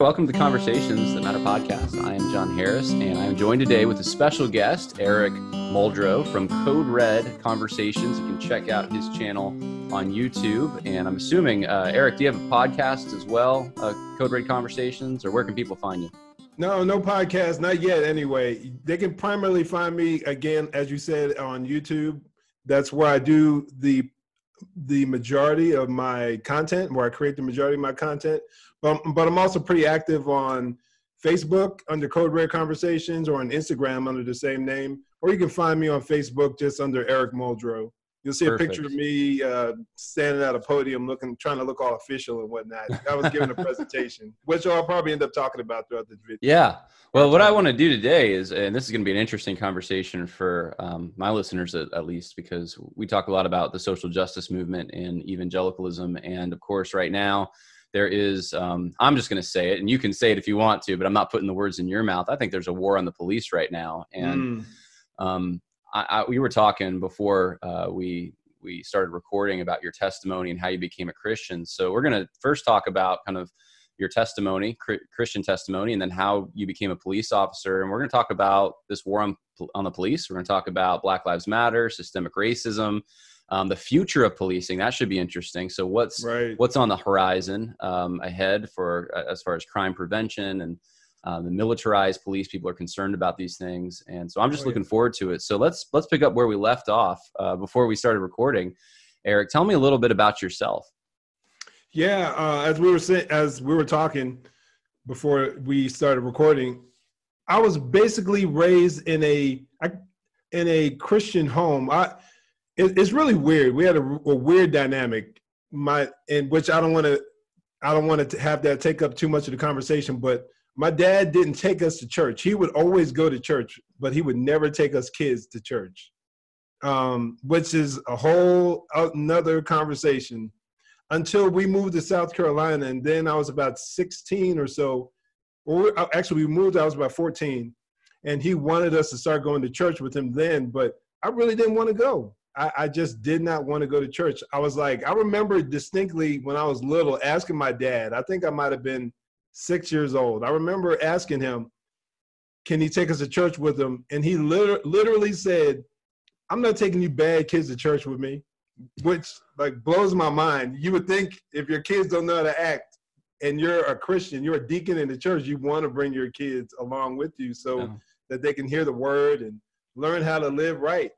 Welcome to Conversations That Matter podcast. I am John Harris, and I am joined today with a special guest, Eric Muldrow from Code Red Conversations. You can check out his channel on YouTube. And I'm assuming, uh, Eric, do you have a podcast as well, uh, Code Red Conversations, or where can people find you? No, no podcast, not yet. Anyway, they can primarily find me again, as you said, on YouTube. That's where I do the the majority of my content, where I create the majority of my content. But, but I'm also pretty active on Facebook under Code Red Conversations or on Instagram under the same name. Or you can find me on Facebook just under Eric Muldrow. You'll see Perfect. a picture of me uh, standing at a podium, looking, trying to look all official and whatnot. I was giving a presentation, which I'll probably end up talking about throughout this video. Yeah. Well, what I want to do today is, and this is going to be an interesting conversation for um, my listeners at, at, least, because we talk a lot about the social justice movement and evangelicalism, and of course, right now there is um, i'm just going to say it and you can say it if you want to but i'm not putting the words in your mouth. I think there's a war on the police right now and mm. um, I, I, we were talking before uh, we we started recording about your testimony and how you became a christian. So we're going to first talk about kind of your testimony christian testimony and then how you became a police officer. And we're going to talk about this war on, on the police. We're going to talk about black lives matter systemic racism um, the future of policing that should be interesting. So what's right. what's on the horizon um, ahead for uh, as far as crime prevention and um, the militarized police people are concerned about these things. And so i'm just oh, looking yeah. forward to it. So let's let's pick up where we left off uh, before we started recording. Eric tell me a little bit about yourself. Yeah uh, as we were saying as we were talking before we started recording i was basically raised in a in a christian home. I it, it's really weird. We had a, a weird dynamic, my in which I don't want to, I don't want to have that take up too much of the conversation. But my dad didn't take us to church. He would always go to church, but he would never take us kids to church, um, which is a whole another conversation. Until we moved to South Carolina, and then I was about 16 or so. Uh, actually, we moved. I was about 14, and he wanted us to start going to church with him then, but I really didn't want to go. I, I just did not want to go to church. I was like, I remember distinctly when I was little asking my dad, I think I might have been six years old. I remember asking him, can he take us to church with him? And he liter- literally said, I'm not taking you bad kids to church with me, which like blows my mind. You would think if your kids don't know how to act and you're a Christian, you're a deacon in the church, you want to bring your kids along with you so that they can hear the word and learn how to live right.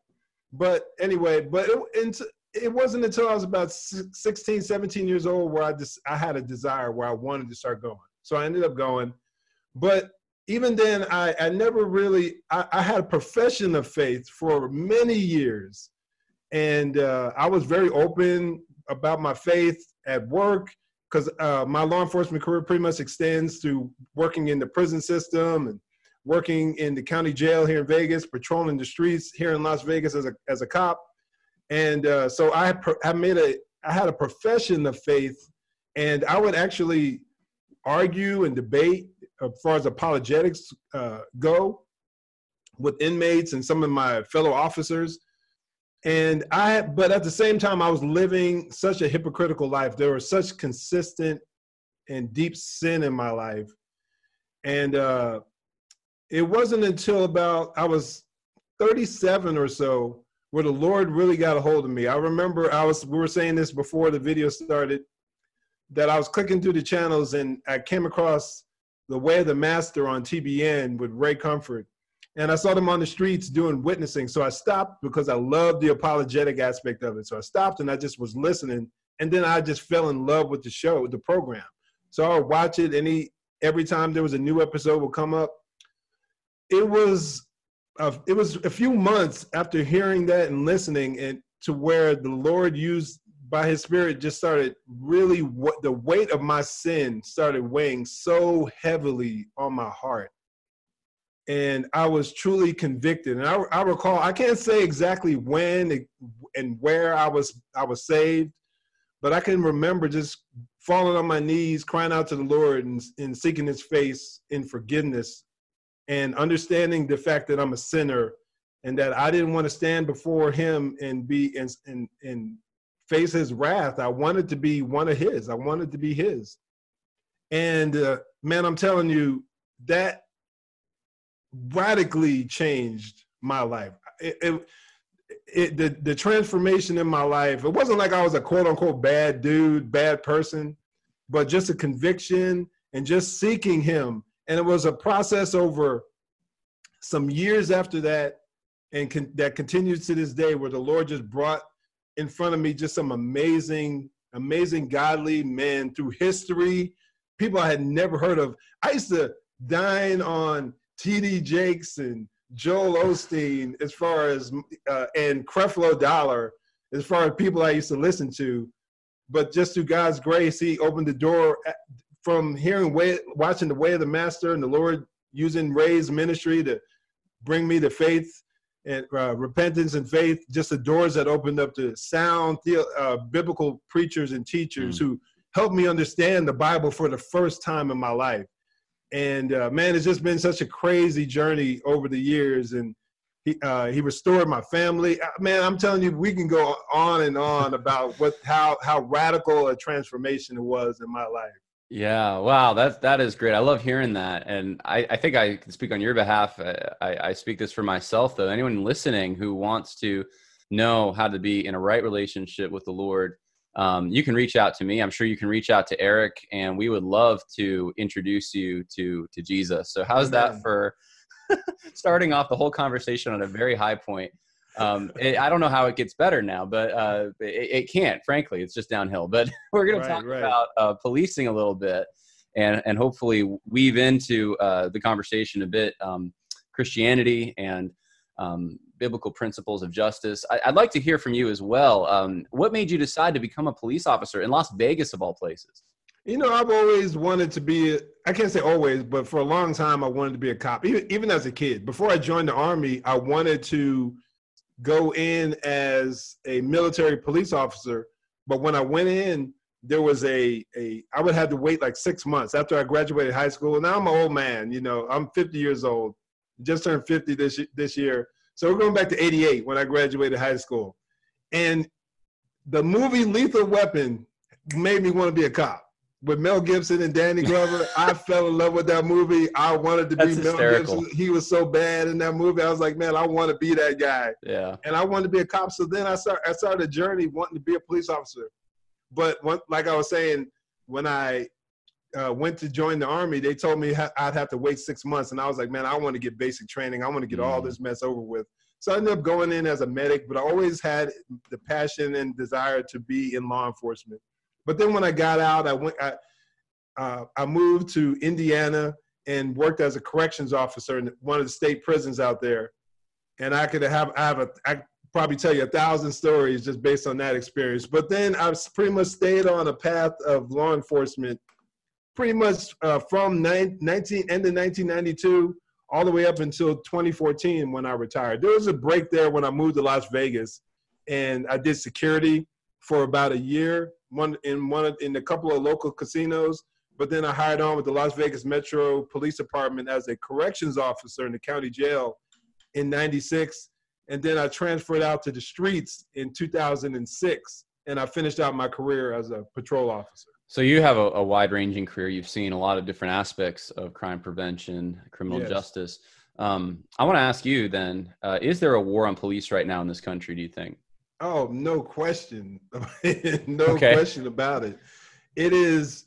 But anyway, but it, it wasn't until I was about 16, 17 years old where I just I had a desire where I wanted to start going. So I ended up going. But even then, I, I never really I, I had a profession of faith for many years, and uh, I was very open about my faith at work because uh, my law enforcement career pretty much extends to working in the prison system and working in the county jail here in Vegas, patrolling the streets here in Las Vegas as a as a cop, and uh, so I I made a I had a profession of faith, and I would actually argue and debate as far as apologetics uh, go with inmates and some of my fellow officers. And I, but at the same time, I was living such a hypocritical life. There was such consistent and deep sin in my life. And uh, it wasn't until about I was 37 or so where the Lord really got a hold of me. I remember I was we were saying this before the video started that I was clicking through the channels and I came across the Way of the Master on TBN with Ray Comfort. And I saw them on the streets doing witnessing. So I stopped because I loved the apologetic aspect of it. So I stopped and I just was listening. And then I just fell in love with the show, the program. So I would watch it any every time there was a new episode would come up, it was a, it was a few months after hearing that and listening and to where the Lord used by his spirit just started really what the weight of my sin started weighing so heavily on my heart. And i was truly convicted. And i, I recall i can't say exactly when and where i was i was saved but i can remember just falling on my knees crying out to the lord and, and seeking his face in forgiveness and understanding the fact that I'm a sinner and that I didn't want to stand before him and be and and, and face his wrath. I wanted to be one of his. I wanted to be his. And uh, man, I'm telling you, that radically changed my life. It, it, it, the, the transformation in my life, it wasn't like I was a quote unquote bad dude, bad person, but just a conviction and just seeking him. And it was a process over some years after that, and con- that continues to this day, where the Lord just brought in front of me just some amazing, amazing godly men through history, people I had never heard of. I used to dine on T.D. Jakes and Joel Osteen as far as uh, and Creflo Dollar as far as people I used to listen to. But just through God's grace, He opened the door from hearing, way, watching the way of the Master and the Lord using Ray's ministry to bring me to faith and uh, repentance and faith. Just the doors that opened up to sound the, uh, biblical preachers and teachers mm. who helped me understand the Bible for the first time in my life and uh, man, it's just been such a crazy journey over the years. And he uh, he restored my family. Uh, man, I'm telling you, we can go on and on about what how how radical a transformation it was in my life. Yeah, wow, that's that is great. I love hearing that, and I, I think I can speak on your behalf. I, I speak this for myself, though. Anyone listening who wants to know how to be in a right relationship with the Lord, um, you can reach out to me. I'm sure you can reach out to Eric, and we would love to introduce you to to Jesus. So, how's that for starting off the whole conversation on a very high point? Um, it, I don't know how it gets better now, but uh, it, it, can't. Frankly, it's just downhill. But we're going right, to talk right. about uh, policing a little bit, and and hopefully weave into uh, the conversation a bit um, Christianity and um, biblical principles of justice. I, would like to hear from you as well. Um, what made you decide to become a police officer in Las Vegas, of all places? You know, I've always wanted to be, I can't say always, but for a long time, I wanted to be a cop, even, even as a kid. Before I joined the Army, I wanted to go in as a military police officer. But when I went in, there was a, a I would have to wait like six months after I graduated high school. Now I'm an old man, you know, I'm 50 years old, just turned 50 this, this year. So we're going back to 88 when I graduated high school. And the movie Lethal Weapon made me want to be a cop. With Mel Gibson and Danny Glover, I fell in love with that movie. I wanted to That's be hysterical. Mel Gibson. He was so bad in that movie. I was like, man, I want to be that guy. Yeah. And I wanted to be a cop. So then I started, I started a journey wanting to be a police officer. But one, like I was saying, when I uh, went to join the army, they told me ha- I'd have to wait six months, and I was like, man, I want to get basic training. I want to get mm. all this mess over with. So I ended up going in as a medic, but I always had the passion and desire to be in law enforcement. But then when I got out, I went. I, uh, I moved to Indiana and worked as a corrections officer in one of the state prisons out there. And I could have I have a I probably tell you a thousand stories just based on that experience. But then I've pretty much stayed on a path of law enforcement pretty much uh, from 19, end of 1992 all the way up until 2014 when I retired. There was a break there when I moved to Las Vegas, and I did security for about a year, one in one of, in a couple of local casinos. But then I hired on with the Las Vegas Metro Police Department as a corrections officer in the county jail in '96, and then I transferred out to the streets in 2006, and I finished out my career as a patrol officer. So you have a, a wide-ranging career. You've seen a lot of different aspects of crime prevention, criminal yes. justice. Um, I want to ask you then: uh, Is there a war on police right now in this country? Do you think? Oh, no question, no okay. question about it. It is,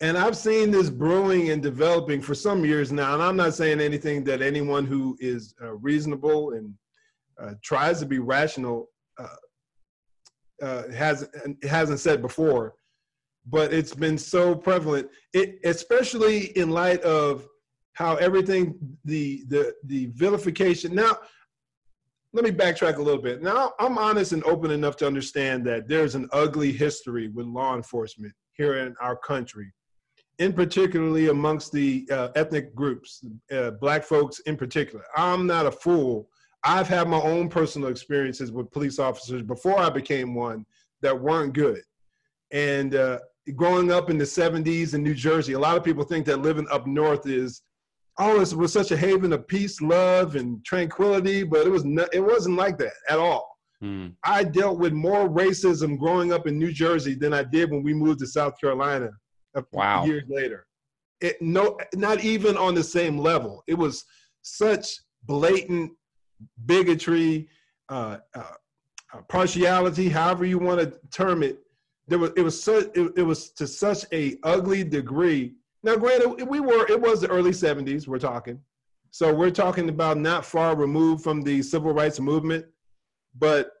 and I've seen this brewing and developing for some years now. And I'm not saying anything that anyone who is uh, reasonable and uh, tries to be rational uh, uh, has hasn't said before but it's been so prevalent, it, especially in light of how everything the the the vilification. Now, let me backtrack a little bit. Now, I'm honest and open enough to understand that there's an ugly history with law enforcement here in our country, in particularly amongst the uh, ethnic groups, uh, black folks in particular. I'm not a fool. I've had my own personal experiences with police officers before I became one that weren't good. And uh, growing up in the 70s in New Jersey, a lot of people think that living up north is, oh, it was such a haven of peace, love, and tranquility, but it was not, it wasn't like that at all. Mm. I dealt with more racism growing up in New Jersey than I did when we moved to South Carolina a wow. years later. it, no, not even on the same level. It was such blatant bigotry, uh, uh, uh partiality, however you want to term it. There was it was such it, it was to such a ugly degree. Now, granted, we were it was the early '70s. We're talking, so we're talking about not far removed from the civil rights movement, but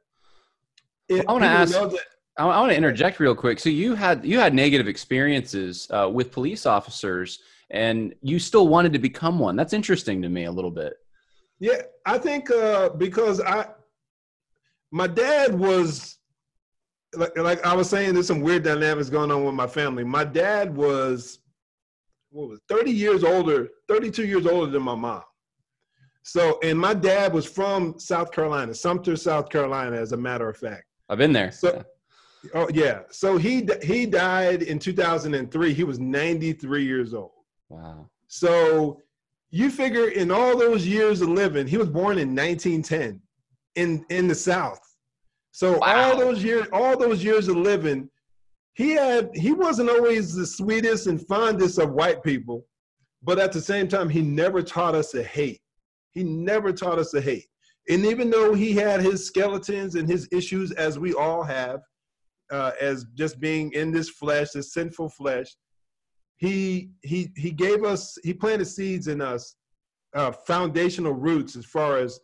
it, I want to ask. That, I want to interject real quick. So you had you had negative experiences uh, with police officers, and you still wanted to become one. That's interesting to me a little bit. Yeah, I think uh, because I, my dad was like like I was saying, there's some weird dynamics going on with my family. My dad was what was 30 years older, 32 years older than my mom. So, and my dad was from South Carolina, Sumter, South Carolina, as a matter of fact. I've been there. So, oh yeah. So he he died in 2003. He was 93 years old. Wow. So you figure in all those years of living, he was born in 1910 in in the South. So wow. all those years, all those years of living, he had he wasn't always the sweetest and fondest of white people, but at the same time, he never taught us to hate. He never taught us to hate. And even though he had his skeletons and his issues, as we all have, uh, as just being in this flesh, this sinful flesh, he he he gave us he planted seeds in us, uh, foundational roots as far as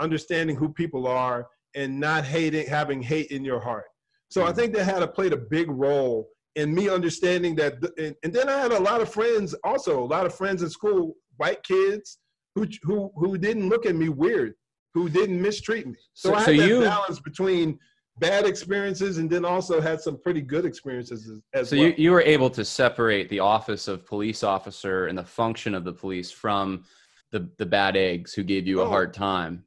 understanding who people are and not hating having hate in your heart. So I mm. think that had a played a big role in me understanding that. And, and then I had a lot of friends, also a lot of friends in school, white kids who who who didn't look at me weird who didn't mistreat me. So, so I had so that you, balance between bad experiences and then also had some pretty good experiences as, as so well. you, you were able to separate the office of police officer and the function of the police from the, the bad eggs who gave you a oh, hard time.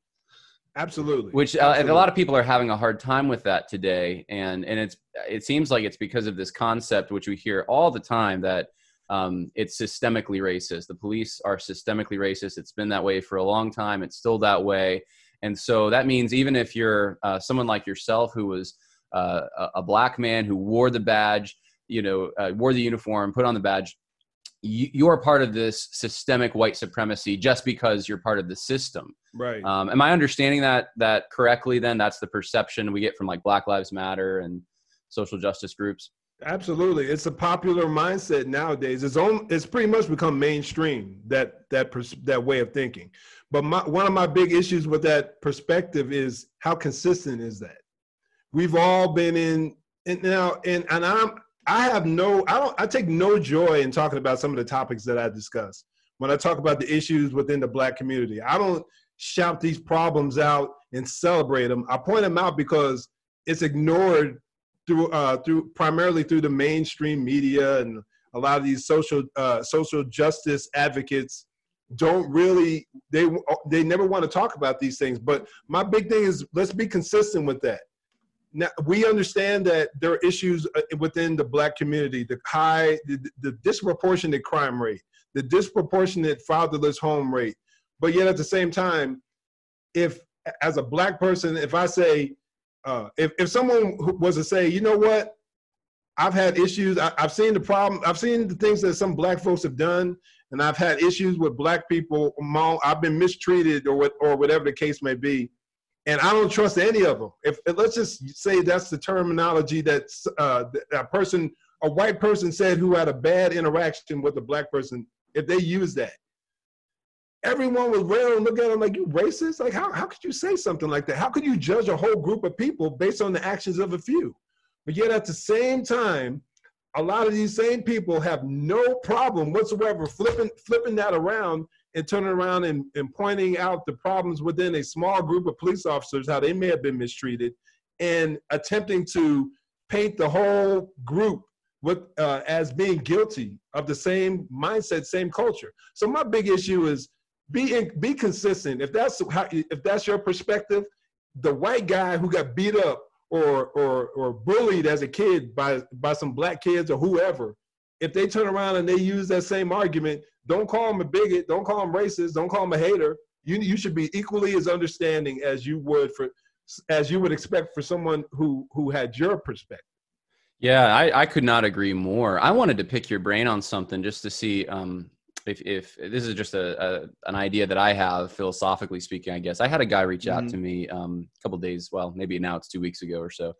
Absolutely. Which uh, absolutely. a lot of people are having a hard time with that today. And, and it's, it seems like it's because of this concept, which we hear all the time that um, it's systemically racist. The police are systemically racist. It's been that way for a long time. It's still that way. And so that means even if you're uh, someone like yourself who was uh, a black man who wore the badge, you know, uh, wore the uniform, put on the badge, you, are part of this systemic white supremacy just because you're part of the system. Right. Um, am I understanding that that correctly? Then that's the perception we get from like Black Lives Matter and social justice groups. Absolutely, it's a popular mindset nowadays. It's on. It's pretty much become mainstream that that pers- that way of thinking. But my, one of my big issues with that perspective is how consistent is that? We've all been in and now and and I'm I have no I don't I take no joy in talking about some of the topics that I discuss. When I talk about the issues within the black community, I don't shout these problems out and celebrate them. I point them out because it's ignored through uh, through primarily through the mainstream media and a lot of these social uh, social justice advocates don't really they they never want to talk about these things but my big thing is let's be consistent with that now we understand that there are issues uh, within the black community the high the, the disproportionate crime rate the disproportionate fatherless home rate but yet at the same time if as a black person if i say uh, if, if someone was to say you know what I've had issues. I, have seen the problem. I've seen the things that some black folks have done, and I've had issues with black people. I've been mistreated, or what, or whatever the case may be, and I don't trust any of them. If, let's just say that's the terminology that uh, a person, a white person, said who had a bad interaction with a black person, if they use that, everyone would rail and look at them like you racist. Like how how could you say something like that? How could you judge a whole group of people based on the actions of a few? But yet at the same time, a lot of these same people have no problem whatsoever flipping flipping that around and turning around and, and pointing out the problems within a small group of police officers, how they may have been mistreated, and attempting to paint the whole group with uh, as being guilty of the same mindset, same culture. So my big issue is be in, be consistent. If that's how, if that's your perspective, the white guy who got beat up or or or bullied as a kid by by some black kids or whoever, if they turn around and they use that same argument, don't call them a bigot, don't call them racist, don't call them a hater. You you should be equally as understanding as you would for as you would expect for someone who who had your perspective. Yeah, I, I could not agree more. I wanted to pick your brain on something just to see um, if, if this is just a, a, an idea that I have philosophically speaking. I guess I had a guy reach out mm-hmm. to me um, a couple days. Well, maybe now it's two weeks ago or so.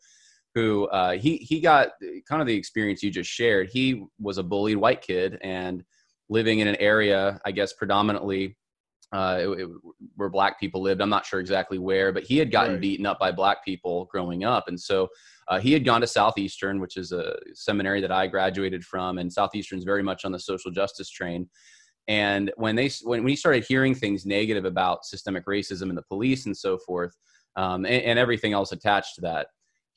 Who uh, he he got kind of the experience you just shared. He was a bullied white kid and living in an area, I guess, predominantly uh, it, it, where black people lived. I'm not sure exactly where, but he had gotten right. beaten up by black people growing up, and so uh, he had gone to Southeastern, which is a seminary that I graduated from, and Southeastern's very much on the social justice train. And when they when we started hearing things negative about systemic racism and the police and so forth, um, and, and everything else attached to that,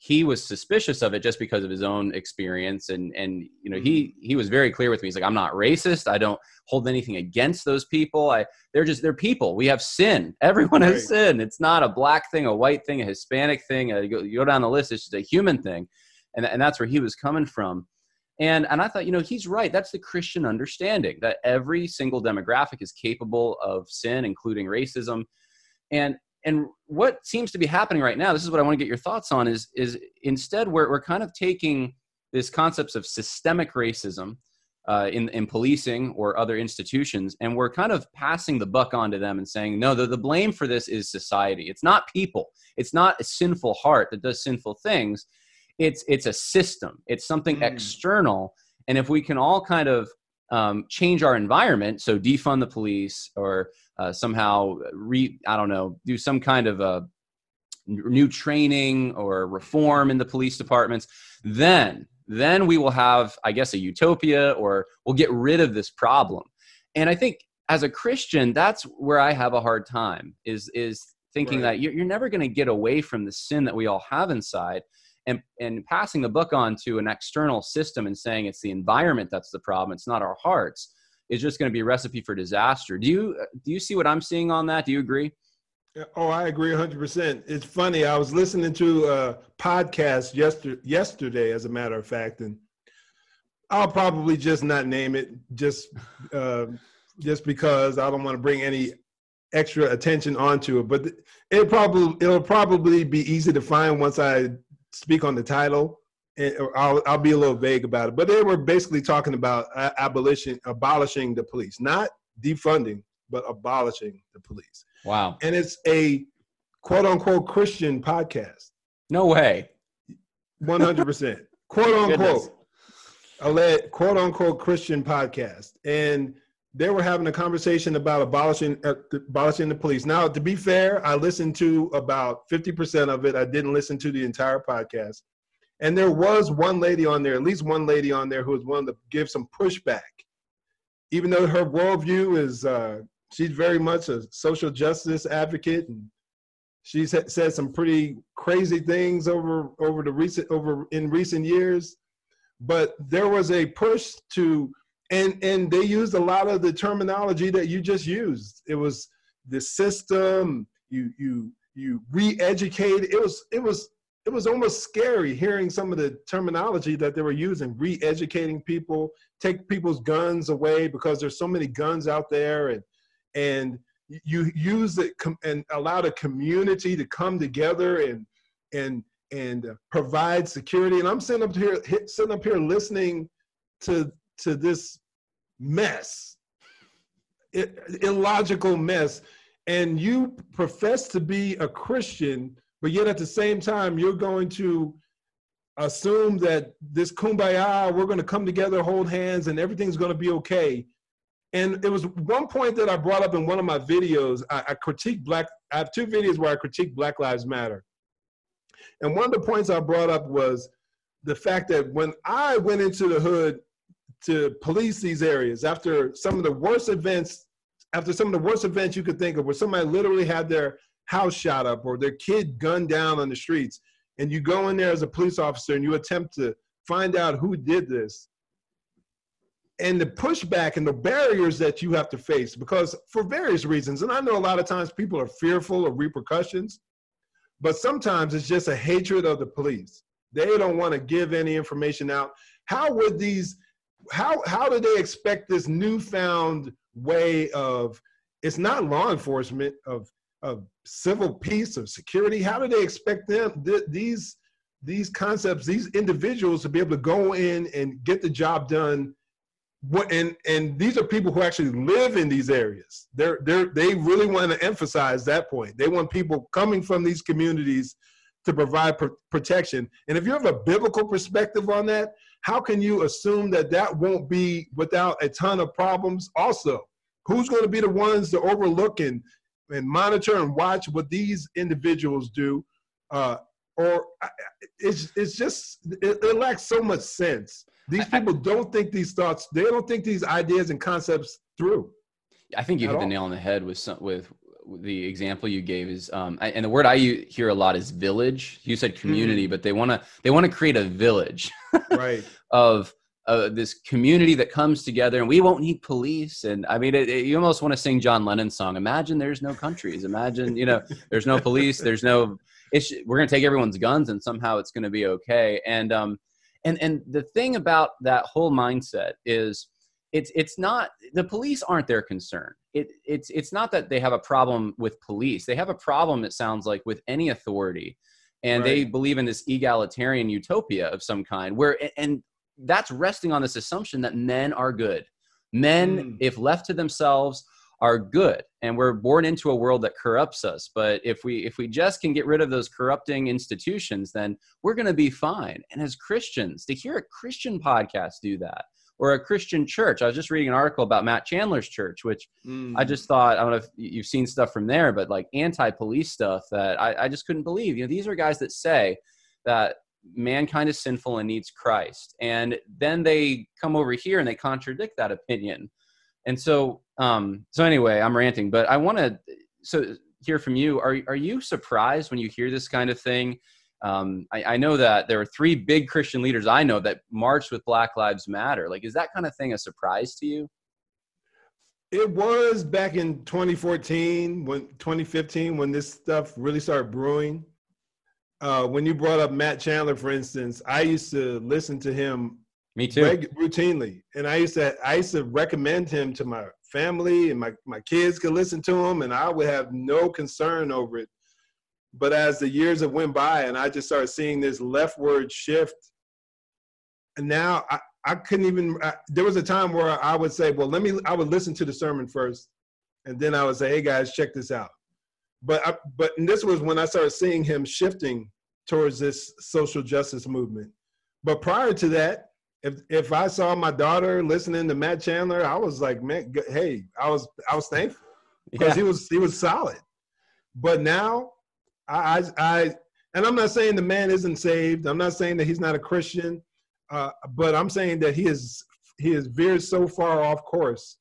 he was suspicious of it just because of his own experience. And and you know he mm-hmm. he was very clear with me. He's like i'm not racist. I don't hold anything against those people. I they're just they're people. We have sin. Everyone has right. sin. It's not a black thing a white thing a hispanic thing. A, you, go, you go down the list it's just a human thing. And, and that's where he was coming from. And and i thought you know he's right. That's the christian understanding that every single demographic is capable of sin including racism. And and what seems to be happening right now this is what i want to get your thoughts on is is instead we're, we're kind of taking this concepts of systemic racism uh, in, in policing or other institutions and we're kind of passing the buck on to them and saying no the, the blame for this is society. It's not people. It's not a sinful heart that does sinful things. It's it's a system. It's something mm. external. And if we can all kind of um, change our environment so defund the police or uh, somehow re I don't know do some kind of a new training or reform in the police departments, then then we will have I guess a utopia or we'll get rid of this problem. And I think as a Christian, that's where I have a hard time is is thinking right. that you're, you're never going to get away from the sin that we all have inside and and passing the book on to an external system and saying it's the environment that's the problem it's not our hearts is just going to be a recipe for disaster. Do you do you see what I'm seeing on that? Do you agree? Oh, I agree 100%. It's funny. I was listening to a podcast yesterday, yesterday, as a matter of fact, and I'll probably just not name it just uh, just because I don't want to bring any extra attention onto it. But it probably it'll probably be easy to find once I speak on the title and I'll, I'll be a little vague about it, but they were basically talking about abolition, abolishing the police, not defunding, but abolishing the police. Wow. And it's a quote unquote Christian podcast. No way. 100%. quote unquote. A led, quote unquote Christian podcast. And they were having a conversation about abolishing uh, abolishing the police. Now, to be fair, I listened to about 50% of it. I didn't listen to the entire podcast. And there was one lady on there, at least one lady on there, who was willing to give some pushback, even though her worldview is uh, she's very much a social justice advocate, and she's said some pretty crazy things over over the recent over in recent years. But there was a push to, and and they used a lot of the terminology that you just used. It was the system. You you you re-educate. It was it was it was almost scary hearing some of the terminology that they were using re-educating people take people's guns away because there's so many guns out there and and you use it and allow the community to come together and and and provide security and i'm sitting up here sitting up here listening to to this mess illogical mess and you profess to be a christian but yet at the same time, you're going to assume that this kumbaya, we're going to come together, hold hands, and everything's going to be okay. And it was one point that I brought up in one of my videos. I, I critique black. I have two videos where I critique Black Lives Matter. And one of the points I brought up was the fact that when I went into the hood to police these areas after some of the worst events, after some of the worst events you could think of, where somebody literally had their house shot up or their kid gunned down on the streets, and you go in there as a police officer and you attempt to find out who did this, and the pushback and the barriers that you have to face, because for various reasons, and I know a lot of times people are fearful of repercussions, but sometimes it's just a hatred of the police. They don't want to give any information out. How would these, how, how do they expect this newfound way of, it's not law enforcement, of of civil peace, of security? How do they expect them th- these these concepts, these individuals to be able to go in and get the job done. What and and these are people who actually live in these areas. They're they're they really want to emphasize that point. They want people coming from these communities to provide pr- protection. And if you have a biblical perspective on that, how can you assume that that won't be without a ton of problems also? Who's going to be the ones to overlook and, and monitor and watch what these individuals do? Uh, or it's, it's just, it, it, lacks so much sense. These people don't think these thoughts, they don't think these ideas and concepts through. I think you hit all. the nail on the head with some, with the example you gave is um, and the word i hear a lot is village. You said community mm-hmm. but they want to they want to create a village right. of uh, this community that comes together and we won't need police and i mean it, it, you almost want to sing john lennon's song imagine there's no countries. Imagine you know there's no police there's no it's we're going to take everyone's guns and somehow it's going to be okay and um and and the thing about that whole mindset is it's it's not the police aren't their concern it, it's it's not that they have a problem with police. They have a problem it sounds like with any authority. And right. they believe in this egalitarian utopia of some kind where and that's resting on this assumption that men are good. Men mm. if left to themselves are good. And we're born into a world that corrupts us. But if we if we just can get rid of those corrupting institutions then we're going to be fine. And as christians to hear a christian podcast do that or a Christian church. I was just reading an article about Matt Chandler's church, which mm. I just thought, I don't know if you've seen stuff from there, but like anti police stuff that I, I just couldn't believe. You know, these are guys that say that mankind is sinful and needs Christ. And then they come over here and they contradict that opinion. And so, um, so anyway, I'm ranting, but I want to so hear from you. Are are you surprised when you hear this kind of thing? Um, I, I, know that there are three big Christian leaders I know that marched with Black Lives Matter. Like, is that kind of thing a surprise to you? It was back in 2014, when 2015, when this stuff really started brewing. Uh, when you brought up Matt Chandler, for instance, I used to listen to him. Me too. Reg- routinely, and I used to I used to recommend him to my family, and my my kids could listen to him, and I would have no concern over it but as the years have went by and I just started seeing this leftward shift, and now I, I couldn't even, I, there was a time where I would say, well, let me, I would listen to the sermon first. And then I would say, hey guys, check this out. But, I, but this was when I started seeing him shifting towards this social justice movement. But prior to that, if if I saw my daughter listening to Matt Chandler, I was like, man, hey, I was I was thankful because yeah. he was he was solid. But now I, I, and I'm not saying the man isn't saved. I'm not saying that he's not a Christian, uh, but I'm saying that he is he is veered so far off course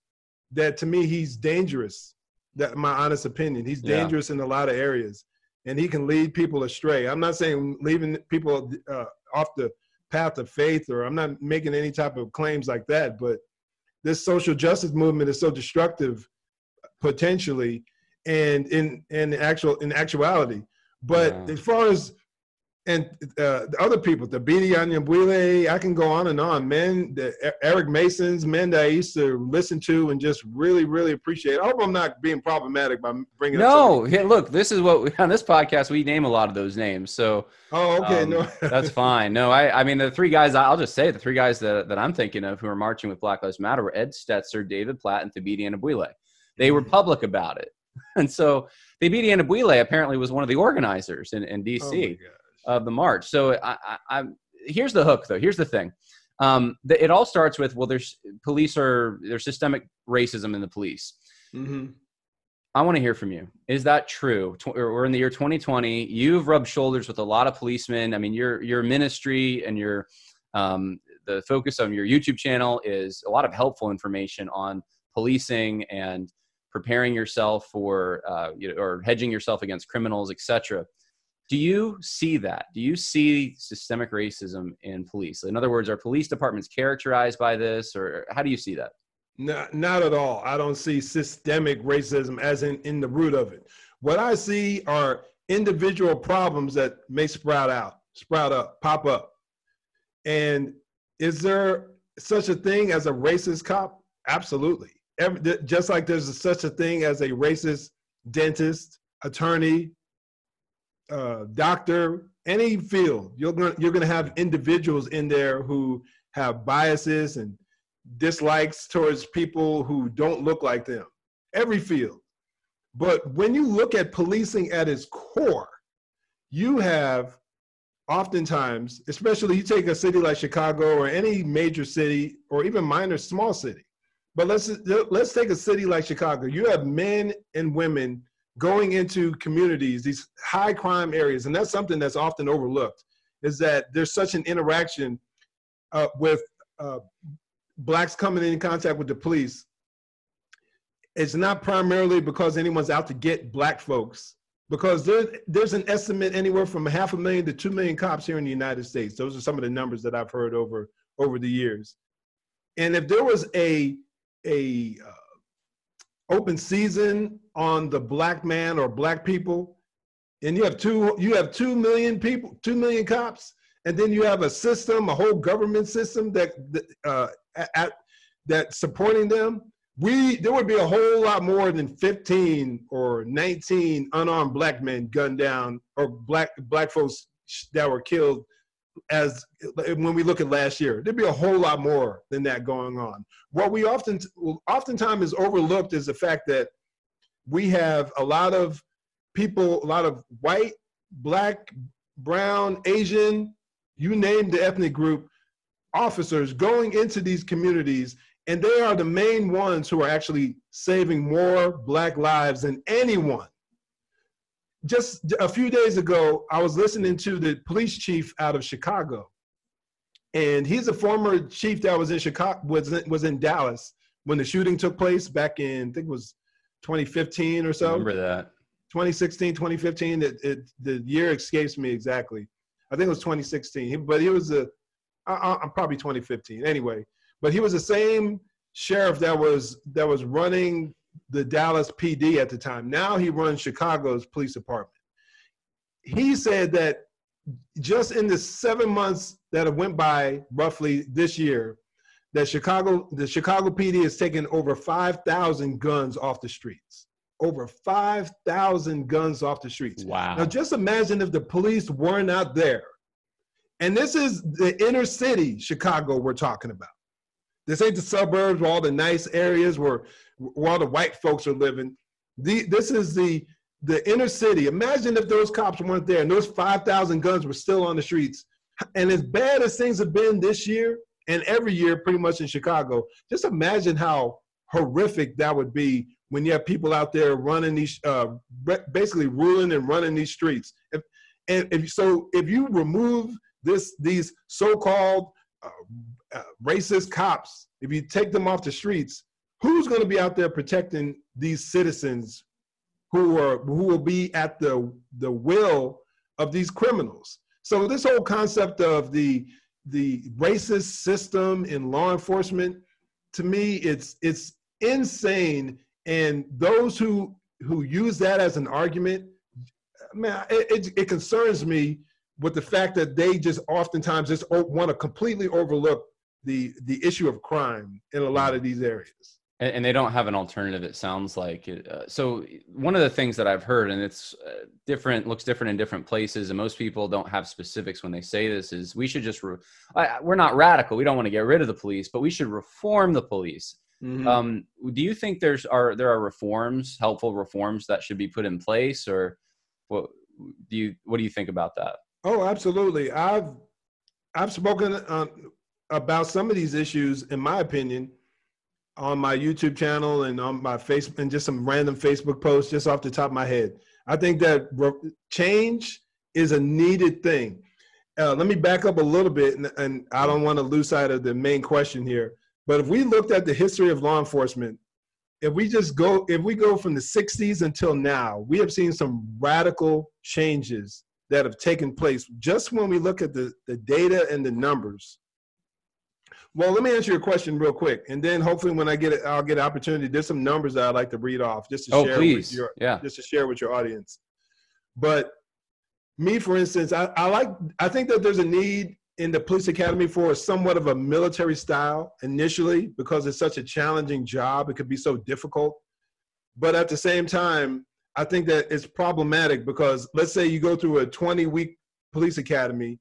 that to me he's dangerous. That my honest opinion, he's dangerous yeah. in a lot of areas, and he can lead people astray. I'm not saying leaving people uh, off the path of faith, or I'm not making any type of claims like that. But this social justice movement is so destructive, potentially, and in in actual in actuality but yeah. as far as and uh, the other people, Thabiti Anyabwile, I can go on and on. Men, the Eric Masons, men that I used to listen to and just really, really appreciate. I hope I'm not being problematic by bringing. Up No, hey, look, this is what we, on this podcast we name a lot of those names. So, oh, okay, um, no, that's fine. No, I, I mean the three guys. I'll just say the three guys that, that I'm thinking of who are marching with Black Lives Matter were Ed Stetzer, David Platt, and Thabiti Anyabwile. They were mm-hmm. public about it, and so Thabiti Anyabwile apparently was one of the organizers in, in DC oh of the march. So I, I, I, here's the hook, though. Here's the thing. Um, the, it all starts with well, there's police are there's systemic racism in the police. Mm-hmm. I want to hear from you. Is that true? We're in the year 2020. You've rubbed shoulders with a lot of policemen. I mean, your your ministry and your um, the focus on your YouTube channel is a lot of helpful information on policing and preparing yourself for uh, you know, or hedging yourself against criminals, etc. Do you see that? Do you see systemic racism in police? In other words, are police departments characterized by this, or how do you see that? Not, not at all. I don't see systemic racism as in, in the root of it. What I see are individual problems that may sprout out, sprout up, pop up. And is there such a thing as a racist cop? Absolutely every, just like there's a, such a thing as a racist dentist, attorney, uh, doctor, any field, you're going you're to have individuals in there who have biases and dislikes towards people who don't look like them. Every field. But when you look at policing at its core, you have oftentimes, especially you take a city like Chicago or any major city or even minor small city. But let's let's take a city like Chicago. You have men and women going into communities, these high crime areas, and that's something that's often overlooked. Is that there's such an interaction uh, with uh, blacks coming in contact with the police. It's not primarily because anyone's out to get black folks because there, there's an estimate anywhere from half a million to two million cops here in the United States. Those are some of the numbers that I've heard over over the years. And if there was a a uh, open season on the black man or black people, and you have two you have two million people, two million cops, and then you have a system, a whole government system that uh, at, that supporting them we there would be a whole lot more than 15 or 19 unarmed black men gunned down or black black folks that were killed as when we look at last year there'd be a whole lot more than that going on what we often oftentimes is overlooked is the fact that we have a lot of people a lot of white black brown asian you name the ethnic group officers going into these communities and they are the main ones who are actually saving more Black lives than anyone. Just a few days ago, I was listening to the police chief out of Chicago. And he's a former chief that was in Chicago, was, was in Dallas when the shooting took place back in, I think it was 2015 or so. remember that. 2016, 2015. It, it, the year escapes me exactly. I think it was 2016. But he was a, I, I'm probably 2015. Anyway, but he was the same sheriff that was that was running the Dallas PD at the time. Now he runs Chicago's police department. He said that just in the seven months that have went by, roughly this year, that Chicago, the Chicago PD has taken over 5,000 guns off the streets. Over 5,000 guns off the streets. Wow. Now just imagine if the police weren't out there. And this is the inner city Chicago we're talking about. This ain't the suburbs where all the nice areas where, where all the white folks are living. The, this is the the inner city. Imagine if those cops weren't there and those 5,000 guns were still on the streets. And as bad as things have been this year and every year, pretty much in Chicago, just imagine how horrific that would be when you have people out there running these, uh, basically ruling and running these streets. If, and if so, if you remove this, these so-called uh, uh, racist cops, if you take them off the streets, who's going to be out there protecting these citizens who are who will be at the the will of these criminals? So this whole concept of the the racist system in law enforcement, to me, it's it's insane. And those who who use that as an argument, man, it, it, it concerns me with the fact that they just oftentimes just want to completely overlook the the issue of crime in a lot of these areas and, and they don't have an alternative it sounds like uh, so one of the things that i've heard and it's uh, different looks different in different places and most people don't have specifics when they say this is we should just re- I, we're not radical we don't want to get rid of the police but we should reform the police mm-hmm. um, do you think there's are there are reforms helpful reforms that should be put in place or what do you what do you think about that Oh, absolutely. I've I've spoken uh, about some of these issues, in my opinion, on my YouTube channel and on my face and just some random Facebook posts, just off the top of my head. I think that change is a needed thing. Uh, let me back up a little bit, and, and I don't want to lose sight of the main question here. But if we looked at the history of law enforcement, if we just go, if we go from the 60s until now, we have seen some radical changes that have taken place just when we look at the, the data and the numbers. Well, let me answer your question real quick, and then hopefully when I get it, I'll get an opportunity. There's some numbers that I'd like to read off just to oh, share please. with your yeah. just to share with your audience. But me, for instance, I, I like I think that there's a need in the police academy for somewhat of a military style initially because it's such a challenging job. It could be so difficult. But at the same time, I think that it's problematic because let's say you go through a 20 week police academy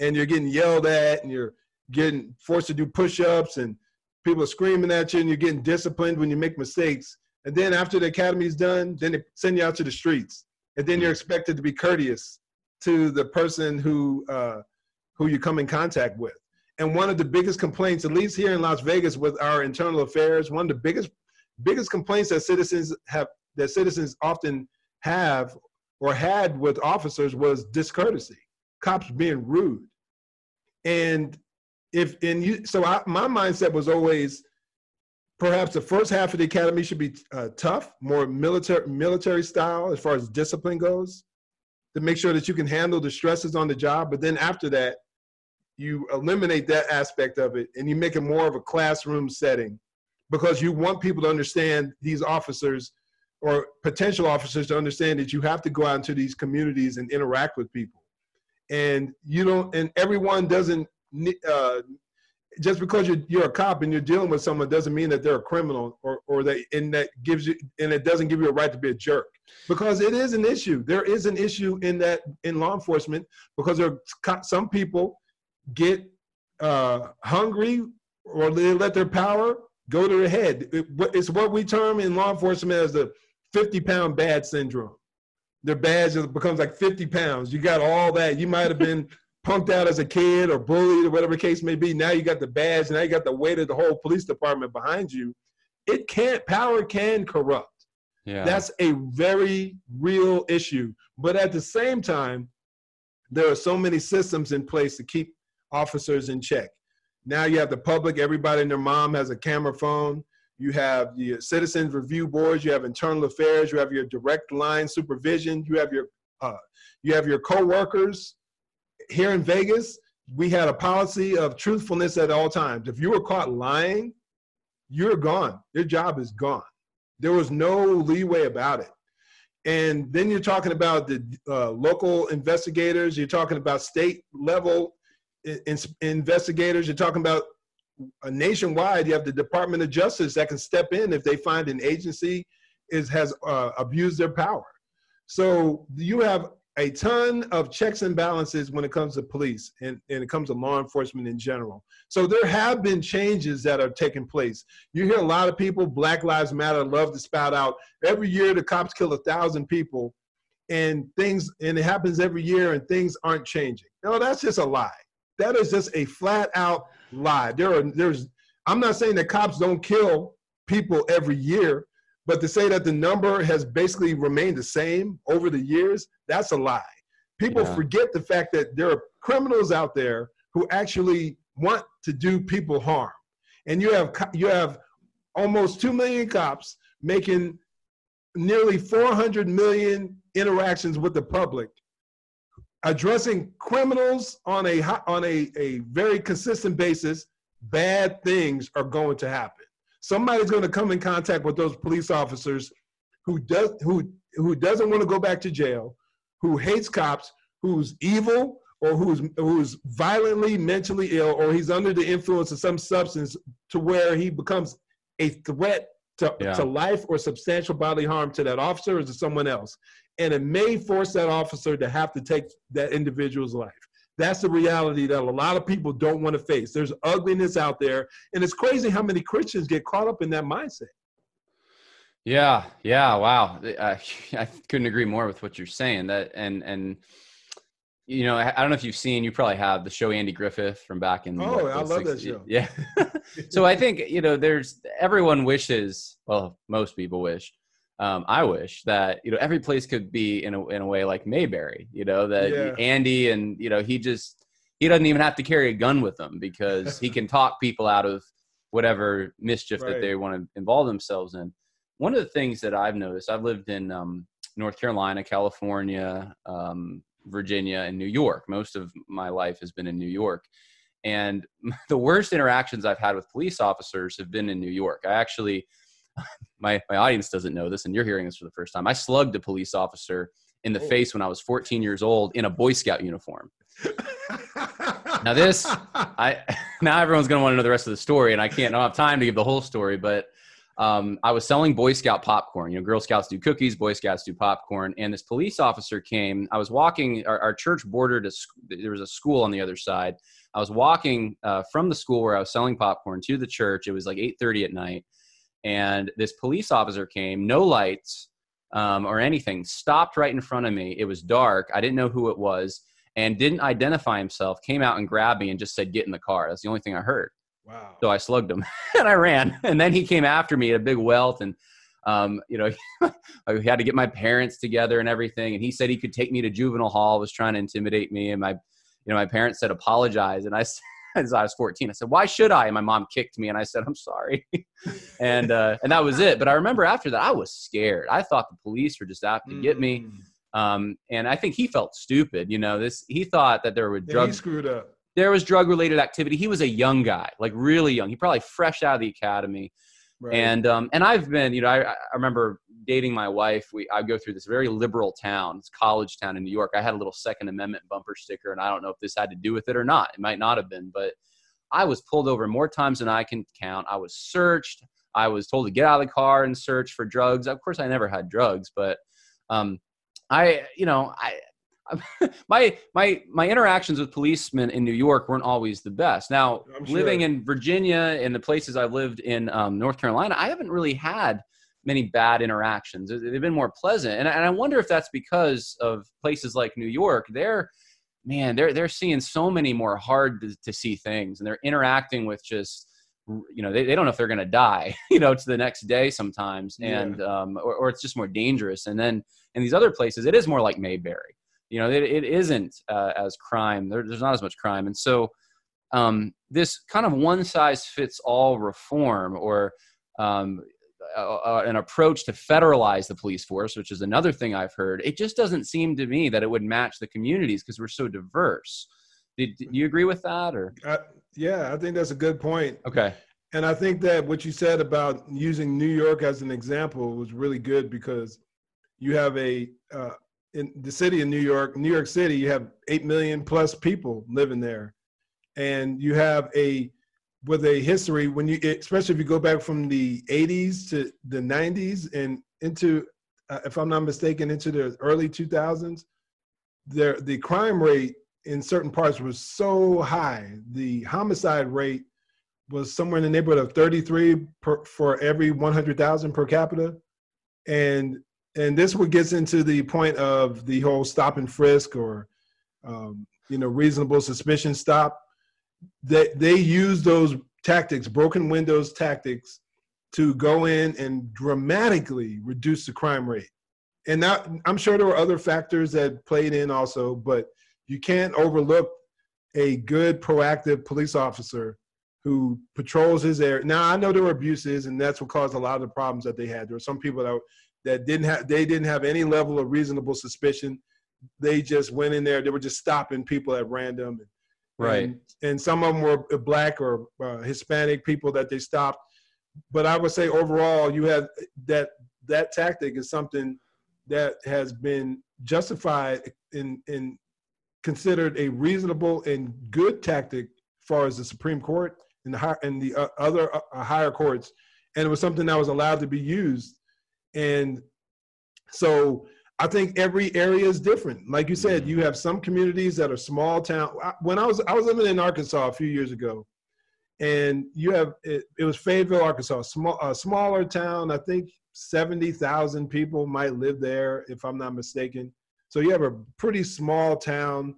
and you're getting yelled at and you're getting forced to do push-ups and people are screaming at you and you're getting disciplined when you make mistakes. And then after the academy is done then they send you out to the streets. And then you're expected to be courteous to the person who uh, who you come in contact with. And one of the biggest complaints at least here in las vegas with our internal affairs one of the biggest biggest complaints that citizens have that citizens often have or had with officers was discourtesy, cops being rude. And if and you so I, my mindset was always perhaps the first half of the academy should be uh, tough, more military military style as far as discipline goes, to make sure that you can handle the stresses on the job. But then after that, you eliminate that aspect of it and you make it more of a classroom setting because you want people to understand these officers or potential officers to understand that you have to go out into these communities and interact with people and you don't and everyone doesn't uh, just because you're, you're a cop and you're dealing with someone doesn't mean that they're a criminal or, or that and that gives you and it doesn't give you a right to be a jerk because it is an issue there is an issue in that in law enforcement because there are some people get uh, hungry or they let their power go to their head it's what we term in law enforcement as the 50 pound bad syndrome. Their badge becomes like 50 pounds. You got all that. You might have been punked out as a kid or bullied or whatever the case may be. Now you got the badge. Now you got the weight of the whole police department behind you. It can't, power can corrupt. Yeah. That's a very real issue. But at the same time, there are so many systems in place to keep officers in check. Now you have the public, everybody and their mom has a camera phone you have the citizens review boards, you have internal affairs, you have your direct line supervision, you have your uh, you have your co-workers. Here in Vegas, we had a policy of truthfulness at all times. If you were caught lying, you're gone. Your job is gone. There was no leeway about it. And then you're talking about the uh, local investigators. You're talking about state level in, investigators. You're talking about nationwide, you have the Department of Justice that can step in if they find an agency is has uh, abused their power. So you have a ton of checks and balances when it comes to police and, and it comes to law enforcement in general. So there have been changes that are taking place. You hear a lot of people, Black Lives Matter, love to spout out every year the cops kill a thousand people and things and it happens every year and things aren't changing. No, that's just a lie. That is just a flat out lie. There are there's I'm not saying that cops don't kill people every year, but to say that the number has basically remained the same over the years, that's a lie. People yeah. forget the fact that there are criminals out there who actually want to do people harm. And you have you have almost 2 million cops making nearly 400 million interactions with the public addressing criminals on a on a, a very consistent basis, bad things are going to happen. Somebody's going to come in contact with those police officers who does who who doesn't want to go back to jail, who hates cops, who's evil or who's who's violently mentally ill or he's under the influence of some substance to where he becomes a threat to, yeah. to life or substantial bodily harm to that officer or to someone else and it may force that officer to have to take that individual's life. That's the reality that a lot of people don't want to face. There's ugliness out there, and it's crazy how many Christians get caught up in that mindset. Yeah, yeah, wow. I, I couldn't agree more with what you're saying. That and and you know, I don't know if you've seen, you probably have the show Andy Griffith from back in. Oh, what, I love 60s. that show. Yeah. so I think you know, there's everyone wishes. Well, most people wish um, I wish that you know every place could be in a in a way like Mayberry. You know that yeah. Andy and you know he just he doesn't even have to carry a gun with him because he can talk people out of whatever mischief right. that they want to involve themselves in. One of the things that I've noticed, I've lived in um, North Carolina, California, um, Virginia, and New York. Most of my life has been in New York. And the worst interactions I've had with police officers have been in New York. I actually my my audience doesn't know this, and you're hearing this for the first time. I slugged a police officer in the oh. face when I was 14 years old in a Boy Scout uniform. now this, I now everyone's gonna want to know the rest of the story, and I can't. I don't have time to give the whole story, but um, I was selling Boy Scout popcorn. You know, Girl Scouts do cookies, Boy Scouts do popcorn. And this police officer came. I was walking. Our, our church bordered a. There was a school on the other side. I was walking uh, from the school where I was selling popcorn to the church. It was like 8:30 at night, and this police officer came. No lights um, or anything. Stopped right in front of me. It was dark. I didn't know who it was, and didn't identify himself. Came out and grabbed me and just said, "Get in the car." That's the only thing I heard. Wow. So I slugged him and I ran. And then he came after me at a big welt and um, you know, I had to get my parents together and everything. And he said he could take me to juvenile hall, was trying to intimidate me. And my, you know, my parents said apologize. And I as I was 14, I said, why should I? And my mom kicked me and I said, I'm sorry. and, uh, and that was it. But I remember after that, I was scared. I thought the police were just out to get me. Mm. Um, and I think he felt stupid, you know, this, he thought that there were drugs. He screwed up there was drug related activity. He was a young guy, like really young. He probably fresh out of the academy. Right. And um, and I've been, you know, I, I remember dating my wife. We I go through this very liberal town, it's college town in New York. I had a little Second Amendment bumper sticker, and I don't know if this had to do with it or not. It might not have been, but I was pulled over more times than I can count. I was searched. I was told to get out of the car and search for drugs. Of course, I never had drugs, but um, I, you know, I my my my interactions with policemen in New York weren't always the best. Now, sure. living in Virginia and the places I've lived in um, North Carolina, I haven't really had many bad interactions. They've been more pleasant, and, and I wonder if that's because of places like New York. They're man, they're they're seeing so many more hard to, to see things, and they're interacting with just you know they, they don't know if they're going to die you know to the next day sometimes and yeah. um, or, or it's just more dangerous and then in these other places it is more like mayberry you know it, it isn't uh, as crime. There, there's not as much crime. And so um, this kind of one size fits all reform or um, uh, an approach to federalize the police force which is another thing i've heard it just doesn't seem to me that it would match the communities because we're so diverse. Did, do you agree with that or? Uh, yeah i think that's a good point. Okay. And i think that what you said about using new york as an example was really good because you have a uh, in the city of New York, New York City, you have 8 million plus people living there. And you have a, with a history, when you, especially if you go back from the 80s to the 90s and into, uh, if I'm not mistaken, into the early 2000s, there, the crime rate in certain parts was so high. The homicide rate was somewhere in the neighborhood of 33 per, for every 100,000 per capita. And and this what gets into the point of the whole stop and frisk or um, you know reasonable suspicion stop. They they use those tactics broken windows tactics to go in and dramatically reduce the crime rate. And that i'm sure there were other factors that played in also but you can't overlook a good proactive police officer who patrols his area. Now i know there were abuses and that's what caused a lot of the problems that they had. There were some people that that didn't have they didn't have any level of reasonable suspicion. They just went in there. They were just stopping people at random. And, right. And, and some of them were black or uh, Hispanic people that they stopped. But I would say overall, you have that that tactic is something that has been justified in in considered a reasonable and good tactic as far as the Supreme Court and the and the uh, other uh, higher courts, and it was something that was allowed to be used and so I think every area is different. Like you said, you have some communities that are small town. When I was I was living in Arkansas a few years ago, and you have it, it was Fayetteville, Arkansas, small a smaller town. I think seventy thousand people might live there, if I'm not mistaken. So you have a pretty small town,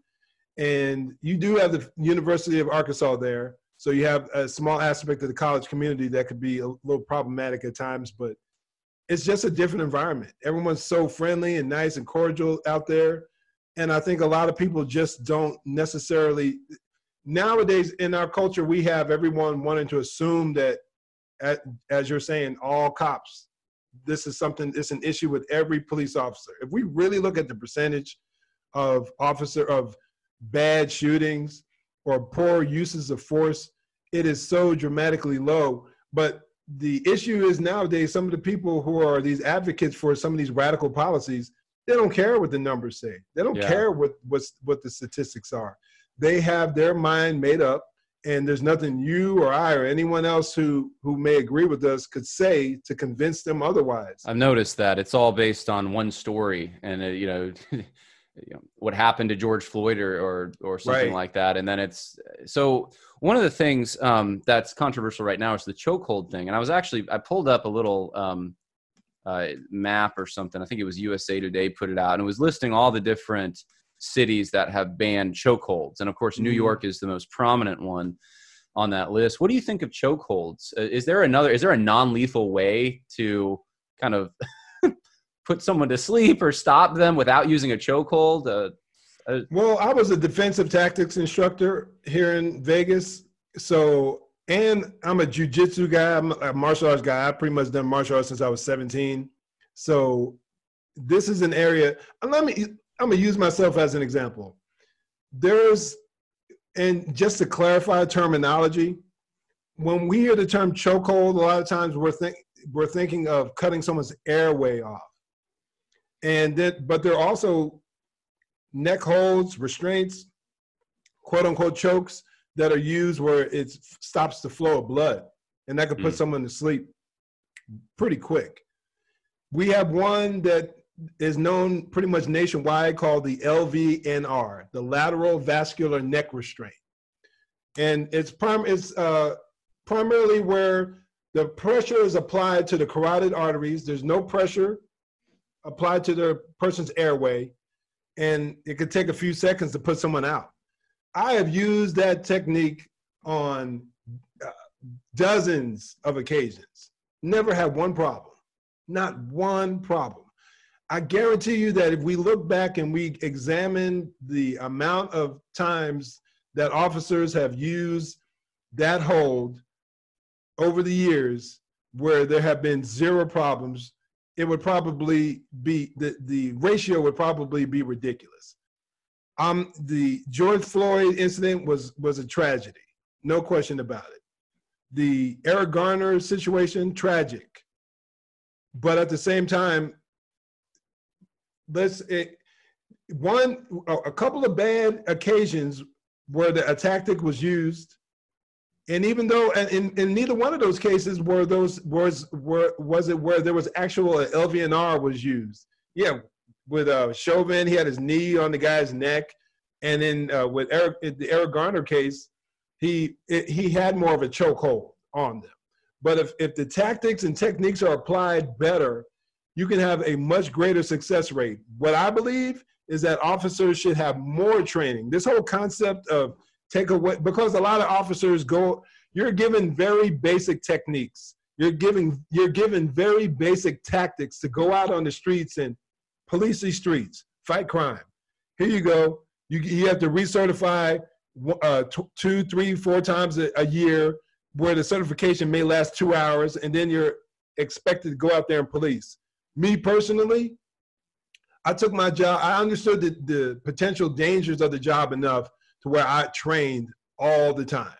and you do have the University of Arkansas there. So you have a small aspect of the college community that could be a little problematic at times, but it's just a different environment. Everyone's so friendly and nice and cordial out there. And I think a lot of people just don't necessarily nowadays in our culture we have everyone wanting to assume that as you're saying all cops this is something it's an issue with every police officer if we really look at the percentage of officer of bad shootings or poor uses of force it is so dramatically low but the issue is nowadays some of the people who are these advocates for some of these radical policies they don't care what the numbers say they don't yeah. care what what's what the statistics are they have their mind made up and there's nothing you or I or anyone else who who may agree with us could say to convince them otherwise. I've noticed that it's all based on one story, and uh, you know. you know, what happened to George Floyd or or, or something right. like that. And then it's so one of the things um, that's controversial right now is the chokehold thing. And I was actually I pulled up a little um, uh, map or something. I think it was USA Today put it out, and it was listing all the different cities that have banned chokeholds. And of course, New mm-hmm. York is the most prominent one on that list. What do you think of chokeholds? Uh, is there another? Is there a non-lethal way to kind of put someone to sleep or stop them without using a chokehold? Uh, uh, well, I was a defensive tactics instructor here in Vegas, so and I'm a jujitsu guy. I'm a martial arts guy. I pretty much done martial arts since I was 17. So this is an area. Let me. I'm gonna use myself as an example. There's, and just to clarify terminology, when we hear the term chokehold, a lot of times we're think we're thinking of cutting someone's airway off and then but there are also neck holds, restraints, quote unquote chokes that are used where it stops the flow of blood, and that could put mm. someone to sleep pretty quick. We have one that is known pretty much nationwide called the LVNR, the lateral vascular neck restraint, and it's prim- it's uh, primarily where the pressure is applied to the carotid arteries. There's no pressure applied to the person's airway, and it could take a few seconds to put someone out. I have used that technique on uh, dozens of occasions. Never had one problem. Not one problem. I guarantee you that if we look back and we examine the amount of times that officers have used that hold over the years where there have been zero problems, it would probably be the, the ratio would probably be ridiculous. Um, the George Floyd incident was was a tragedy, no question about it. The Eric Garner situation, tragic. But at the same time, let's it, one a couple of bad occasions where the a tactic was used and even though in, in neither one of those cases were those was were was it where there was actual LVNR was used. Yeah, with uh, Chauvin, he had his knee on the guy's neck, and then uh, with Eric the Eric Garner case, he it, he had more of a chokehold on them. But if if the tactics and techniques are applied better, you can have a much greater success rate. What I believe is that officers should have more training. This whole concept of take away because a lot of officers go you're given very basic techniques. You're giving you're given very basic tactics to go out on the streets and police these streets fight crime. Here you go. You, you have to recertify uh, two three four times a, a year where the certification may last two hours and then you're expected to go out there and police. Me personally i took my job i understood the, the potential dangers of the job enough to where I trained all the time.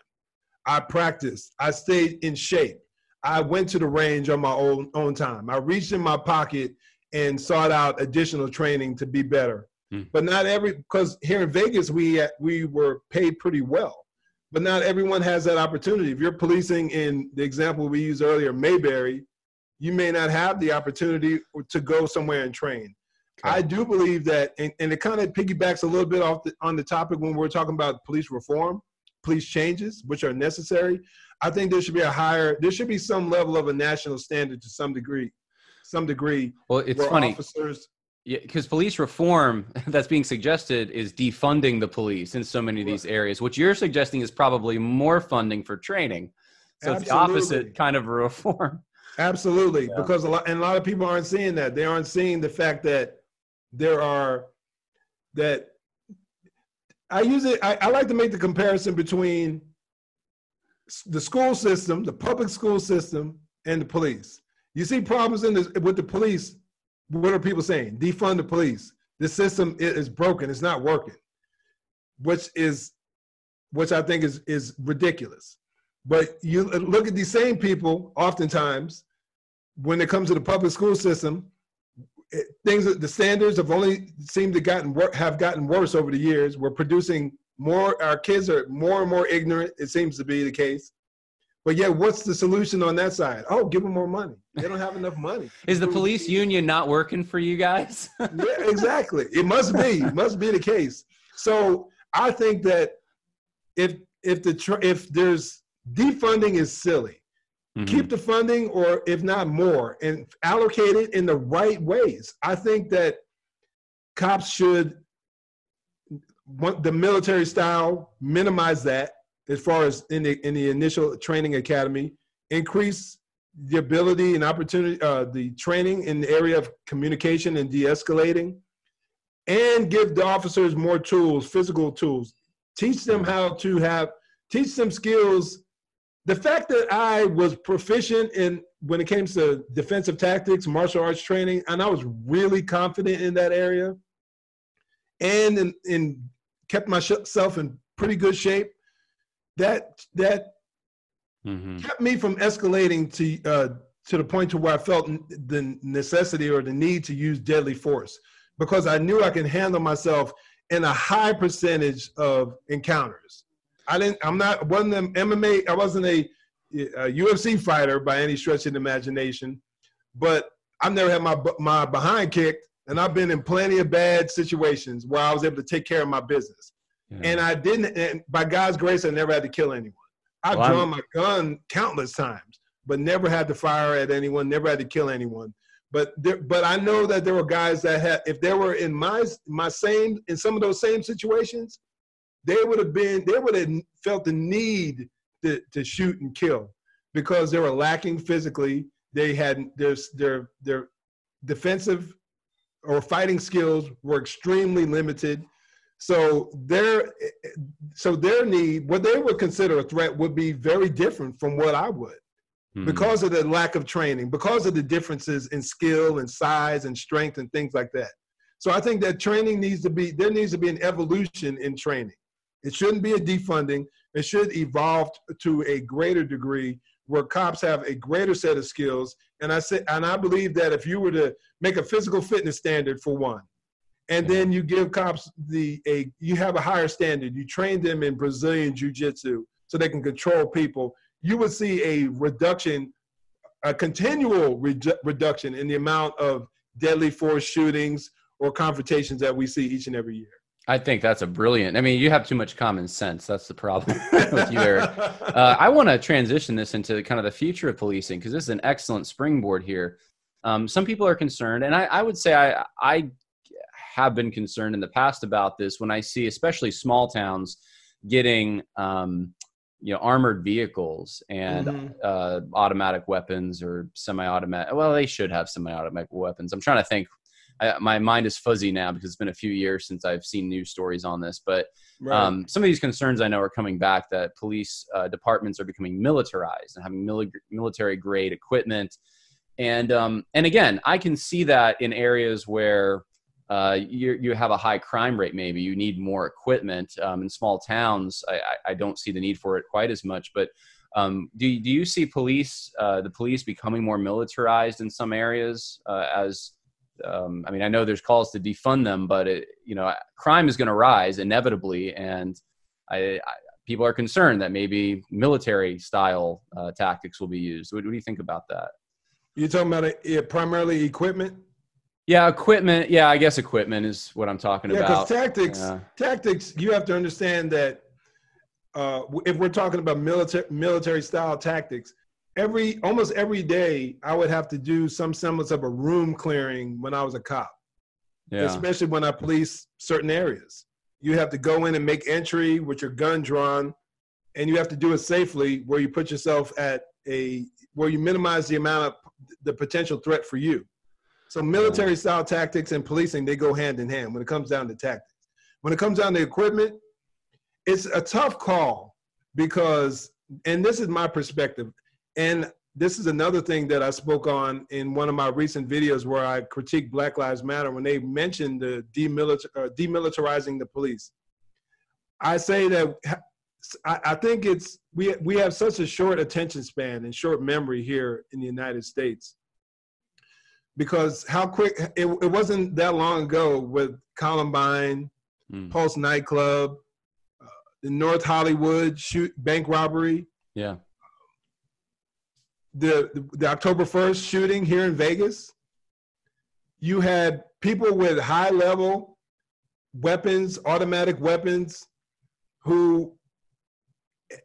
I practiced. I stayed in shape. I went to the range on my own, own time. I reached in my pocket and sought out additional training to be better. Hmm. But not every because here in Vegas we we were paid pretty well, but not everyone has that opportunity. If you're policing in the example we used earlier, Mayberry, you may not have the opportunity to go somewhere and train. Okay. I do believe that, and, and it kind of piggybacks a little bit off the, on the topic when we're talking about police reform, police changes, which are necessary. I think there should be a higher, there should be some level of a national standard to some degree, some degree. Well, it's funny. Officers, yeah, because police reform that's being suggested is defunding the police in so many of these areas. What you're suggesting is probably more funding for training. So Absolutely. it's the opposite kind of reform. Absolutely, yeah. because a lot and a lot of people aren't seeing that. They aren't seeing the fact that there are that I use it. I, I like to make the comparison between the school system, the public school system, and the police. You see problems in this with the police. What are people saying? Defund the police. The system is broken. It's not working, which is, which I think is is ridiculous. But you look at these same people. Oftentimes, when it comes to the public school system, things the standards have only seemed to gotten have gotten worse over the years. We're producing more our kids are more and more ignorant. It seems to be the case. But yeah, what's the solution on that side? Oh, give them more money. They don't have enough money. Is the police union not working for you guys? yeah, exactly. It must be. It must be the case. So I think that if if the if there's defunding is silly. Mm-hmm. Keep the funding, or if not more, and allocate it in the right ways. I think that cops should want the military style minimize that as far as in the in the initial training academy, increase the ability and opportunity, uh, the training in the area of communication and de-escalating, and give the officers more tools, physical tools. Teach them mm-hmm. how to have, teach them skills the fact that I was proficient in when it came to defensive tactics, martial arts training, and I was really confident in that area, and in, in kept myself in pretty good shape. That that mm-hmm. kept me from escalating to uh, to the point to where I felt the necessity or the need to use deadly force because I knew I can handle myself in a high percentage of encounters. I didn't. I'm not. wasn't an MMA. I wasn't a, a, UFC fighter by any stretch of the imagination, but I've never had my my behind kicked, and I've been in plenty of bad situations where I was able to take care of my business. Yeah. And I didn't. And by God's grace, I never had to kill anyone. I've well, drawn I'm, my gun countless times, but never had to fire at anyone. Never had to kill anyone. But there, but I know that there were guys that had, if they were in my my same in some of those same situations, they would have been they would have felt the need to, to shoot and kill because they were lacking physically. They had their their their defensive or fighting skills were extremely limited. So their so their need what they would consider a threat would be very different from what i would mm-hmm. because of the lack of training because of the differences in skill and size and strength and things like that. So i think that training needs to be there needs to be an evolution in training it shouldn't be a defunding. It should evolve to a greater degree where cops have a greater set of skills. And I say, and I believe that if you were to make a physical fitness standard for one, and then you give cops the a you have a higher standard. You train them in Brazilian jiu-jitsu so they can control people. You would see a reduction, a continual reduction in the amount of deadly force shootings or confrontations that we see each and every year. I think that's a brilliant. I mean, you have too much common sense. That's the problem with you, Eric. Uh, I want to transition this into kind of the future of policing because this is an excellent springboard here. Um, some people are concerned, and I, I, would say I, I have been concerned in the past about this when I see, especially small towns, getting um, you know armored vehicles and mm-hmm. uh, automatic weapons or semi-automatic. Well, they should have semi-automatic weapons. I'm trying to think I, my mind is fuzzy now because it's been a few years since I've seen news stories on this. But right. um, some of these concerns I know are coming back that police uh, departments are becoming militarized and having mili- military grade equipment. And um, and again, I can see that in areas where uh, you, you have a high crime rate. Maybe you need more equipment. Um, in small towns, I, I, don't see the need for it quite as much. But um, do do you see police uh, the police becoming more militarized in some areas uh, as um, I mean, I know there's calls to defund them, but it, you know, crime is going to rise inevitably, and I, I, people are concerned that maybe military style uh, tactics will be used. What, what, do you think about that? You're talking about it, primarily equipment. Yeah, equipment. Yeah, I guess equipment is what I'm talking yeah, about. Yeah, because tactics, yeah. tactics. You have to understand that uh, if we're talking about military military style tactics, every almost every day I would have to do some semblance of a room clearing when I was a cop. Yeah. Especially when I police certain areas. You have to go in and make entry with your gun drawn and you have to do it safely where you put yourself at a where you minimize the amount of the potential threat for you. So military style tactics and policing they go hand in hand when it comes down to tactics. When it comes down to equipment, it's a tough call because and this is my perspective and this is another thing that I spoke on in one of my recent videos where I critique Black Lives Matter when they mentioned the demilitar- uh, demilitarizing the police. I say that I, I think it's we we have such a short attention span and short memory here in the United States because how quick it, it wasn't that long ago with Columbine, mm. Pulse nightclub, uh, the North Hollywood shoot bank robbery. Yeah. The, the the October first shooting here in Vegas. You had people with high level weapons, automatic weapons, who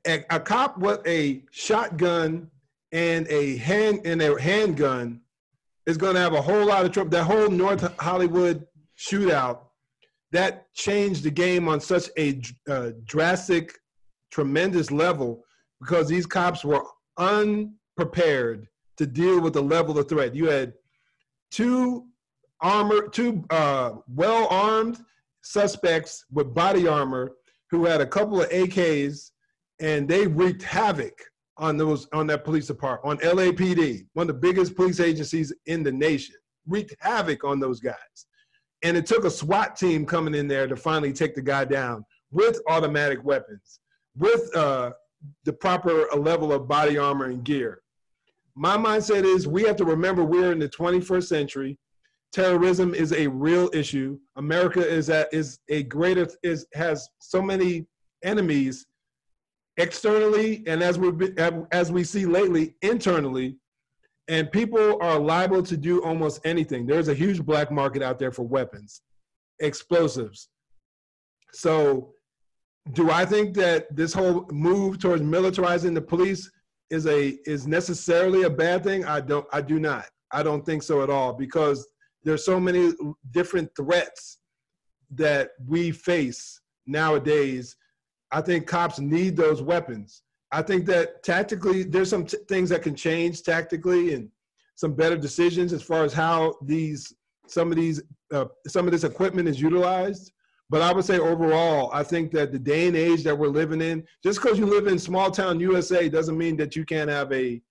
a, a cop with a shotgun and a hand and a handgun is going to have a whole lot of trouble. That whole North Hollywood shootout that changed the game on such a uh, drastic, tremendous level because these cops were unprepared to deal with the level of threat. You had two armor, two uh, well armed suspects with body armor who had a couple of AKs, and they wreaked havoc on those on that police department on LAPD, one of the biggest police agencies in the nation, wreaked havoc on those guys. And it took a SWAT team coming in there to finally take the guy down with automatic weapons, with uh, the proper level of body armor and gear. My mindset is we have to remember we're in the 21st century. Terrorism is a real issue. America is at is a greater is has so many enemies externally and as we as we see lately internally and people are liable to do almost anything there's a huge black market out there for weapons explosives so do i think that this whole move towards militarizing the police is a is necessarily a bad thing i don't i do not i don't think so at all because there's so many different threats that we face nowadays I think cops need those weapons. I think that tactically, there's some t- things that can change tactically and some better decisions as far as how these some of these uh, some of this equipment is utilized. But I would say overall, I think that the day and age that we're living in, just because you live in small town USA, doesn't mean that you can't have a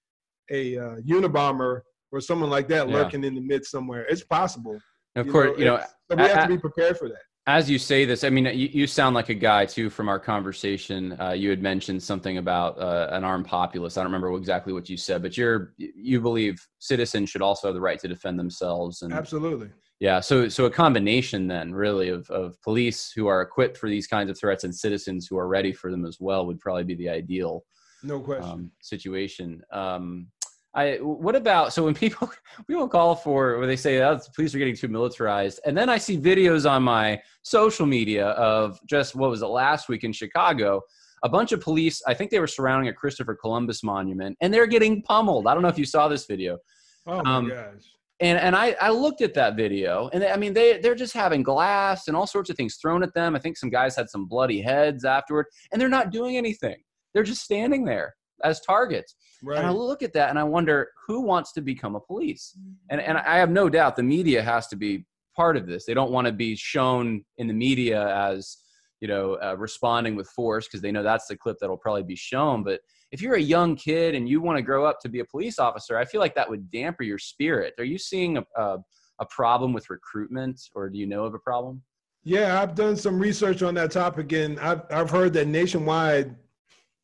a uh, Unabomber or someone like that yeah. lurking in the midst somewhere. It's possible. Of course, know, you know, so we have to be prepared for that as you say this, I mean, you, you, sound like a guy too from our conversation. Uh, you had mentioned something about uh, an armed populace. I don't remember exactly what you said, but you're you believe citizens should also have the right to defend themselves. And absolutely, yeah. So so a combination then really of of police who are equipped for these kinds of threats and citizens who are ready for them as well would probably be the ideal no question um, situation. Um, I what about so when people people call for when they say oh, the police are getting too militarized, and then I see videos on my social media of just what was it last week in Chicago, a bunch of police. I think they were surrounding a Christopher Columbus monument, and they're getting pummeled. I don't know if you saw this video. Oh my um, gosh. And and I, I looked at that video, and I mean they they're just having glass and all sorts of things thrown at them. I think some guys had some bloody heads afterward, and they're not doing anything. They're just standing there as targets. Right. And I look at that and I wonder who wants to become a police. And and I have no doubt the media has to be part of this. They don't want to be shown in the media as you know uh, responding with force because they know that's the clip that'll probably be shown. But if you're a young kid and you want to grow up to be a police officer, I feel like that would damper your spirit. Are you seeing a, a, a problem with recruitment, or do you know of a problem? Yeah, I've done some research on that topic, and I've I've heard that nationwide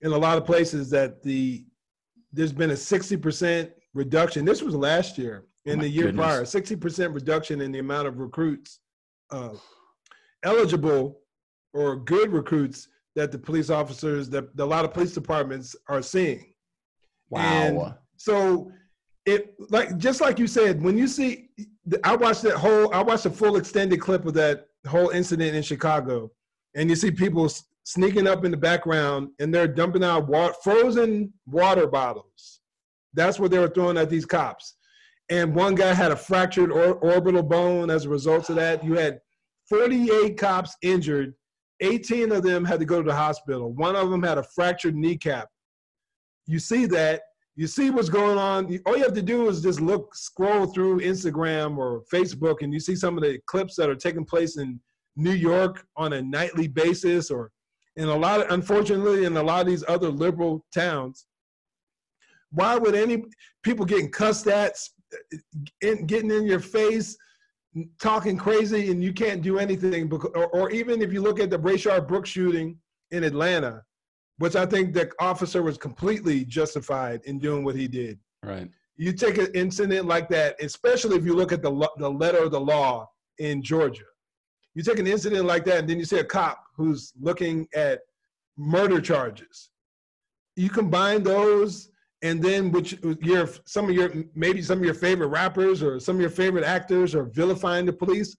in a lot of places that the there's been a 60% reduction. This was last year in oh the year goodness. prior, 60% reduction in the amount of recruits uh, eligible or good recruits that the police officers that a lot of police departments are seeing. Wow. And so it like just like you said, when you see I watched that whole I watched a full extended clip of that whole incident in Chicago and you see people sneaking up in the background and they're dumping out water, frozen water bottles. That's what they were throwing at these cops. And one guy had a fractured or, orbital bone as a result of that. You had 48 cops injured. 18 of them had to go to the hospital. One of them had a fractured kneecap. You see that. You see what's going on. All you have to do is just look, scroll through Instagram or Facebook, and you see some of the clips that are taking place in New York on a nightly basis or in a lot of, unfortunately, in a lot of these other liberal towns, why would any people getting cussed at, in, getting in your face, talking crazy, and you can't do anything? Because, or, or even if you look at the Rayshard Brooks shooting in Atlanta, which I think the officer was completely justified in doing what he did. Right. You take an incident like that, especially if you look at the the letter of the law in Georgia. You take an incident like that, and then you see a cop who's looking at murder charges. You combine those and then which your some of your maybe some of your favorite rappers or some of your favorite actors are vilifying the police.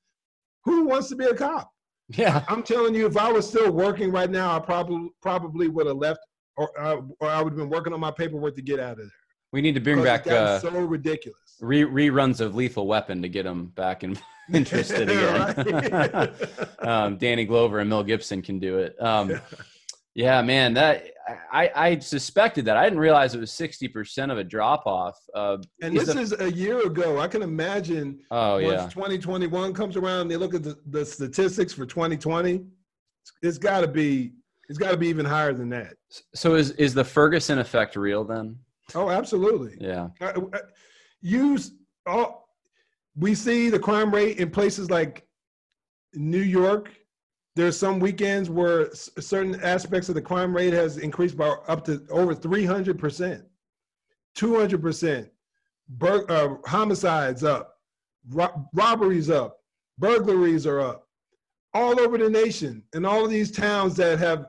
Who wants to be a cop? Yeah, I'm telling you, if I was still working right now, I probably probably would have left, or uh, or I would have been working on my paperwork to get out of there. We need to bring back uh, so ridiculous re- reruns of Lethal Weapon to get them back in, interested again. um, Danny Glover and Mel Gibson can do it. Um, yeah, man, that I, I suspected that. I didn't realize it was sixty percent of a drop off. Uh, and this is a year ago. I can imagine. Oh yeah. Twenty twenty one comes around, they look at the, the statistics for twenty twenty. It's got to be. It's got to be even higher than that. So is is the Ferguson effect real then? Oh, absolutely. Yeah. Use all. We see the crime rate in places like New York there's some weekends where certain aspects of the crime rate has increased by up to over 300%, 200%. Bur- uh, homicides up, ro- robberies up, burglaries are up, all over the nation. And all of these towns that have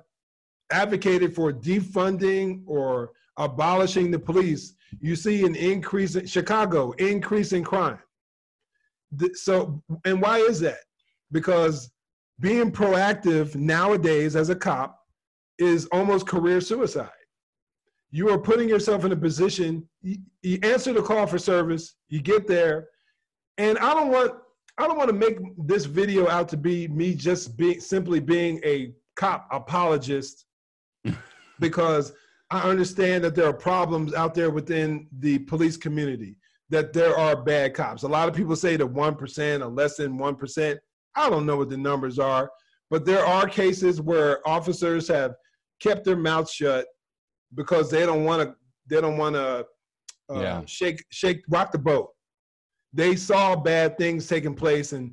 advocated for defunding or abolishing the police, you see an increase in Chicago, increase in crime. So, and why is that? Because being proactive nowadays as a cop is almost career suicide. You are putting yourself in a position, you, you answer the call for service, you get there, and I don't want I don't want to make this video out to be me just being simply being a cop apologist because I understand that there are problems out there within the police community, that there are bad cops. A lot of people say that 1% or less than 1%. I don't know what the numbers are, but there are cases where officers have kept their mouths shut because they don't want to. They don't want to uh, yeah. shake, shake, rock the boat. They saw bad things taking place, and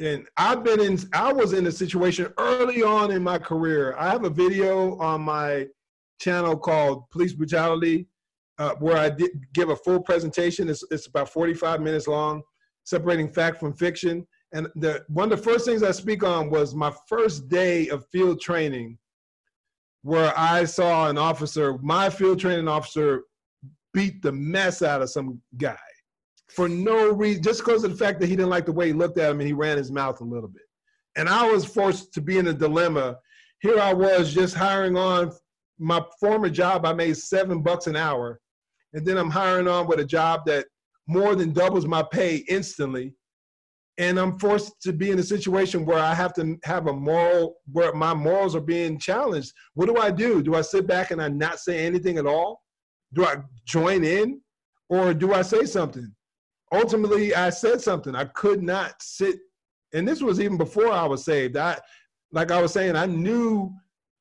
and I've been in. I was in a situation early on in my career. I have a video on my channel called Police Brutality, uh, where I did give a full presentation. It's, it's about 45 minutes long, separating fact from fiction. And the one of the first things I speak on was my first day of field training, where I saw an officer, my field training officer, beat the mess out of some guy for no reason, just because of the fact that he didn't like the way he looked at him and he ran his mouth a little bit. And I was forced to be in a dilemma. Here I was just hiring on my former job, I made seven bucks an hour. And then I'm hiring on with a job that more than doubles my pay instantly and I'm forced to be in a situation where I have to have a moral where my morals are being challenged. What do I do? Do I sit back and I not say anything at all? Do I join in or do I say something? Ultimately, I said something. I could not sit and this was even before I was saved. I like I was saying I knew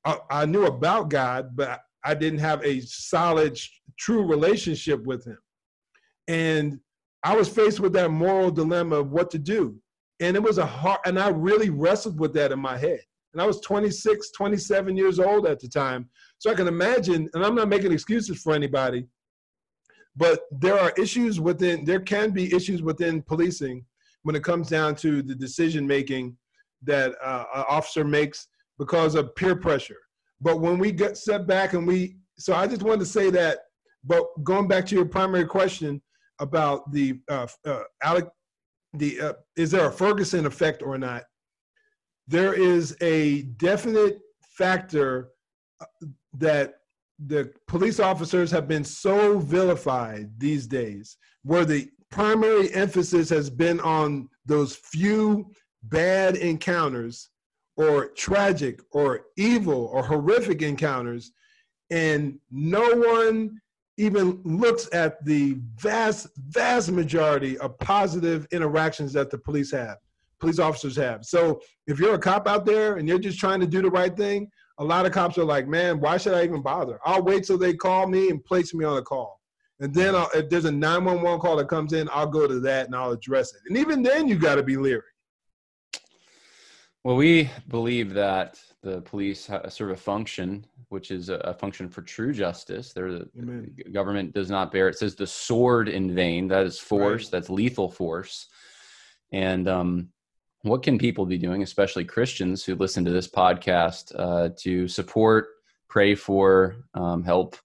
I, knew about God, but I didn't have a solid true relationship with him. And I was faced with that moral dilemma of what to do. And it was a hard, and I really wrestled with that in my head. And I was 26, 27 years old at the time. So I can imagine, and I'm not making excuses for anybody, but there are issues within, there can be issues within policing when it comes down to the decision making that uh, an officer makes because of peer pressure. But when we get set back and we, so I just wanted to say that, but going back to your primary question, about the uh, uh, Alec, the uh, is there a Ferguson effect or not? There is a definite factor uh, that the police officers have been so vilified these days, where the primary emphasis has been on those few bad encounters or tragic or evil or horrific encounters, and no one even looks at the vast, vast majority of positive interactions that the police have, police officers have. So if you're a cop out there and you're just trying to do the right thing, a lot of cops are like, man, why should I even bother? I'll wait till they call me and place me on a call. And then I'll, if there's a 911 call that comes in, I'll go to that and I'll address it. And even then, you got to be leery. Well, we believe that the police serve a function, which is a, function for true justice. The, government does not bear. It says the sword in vain. That is force. Right. That's lethal force. And um, what can people be doing, especially Christians who listen to this podcast, uh, to support pray for, um, help.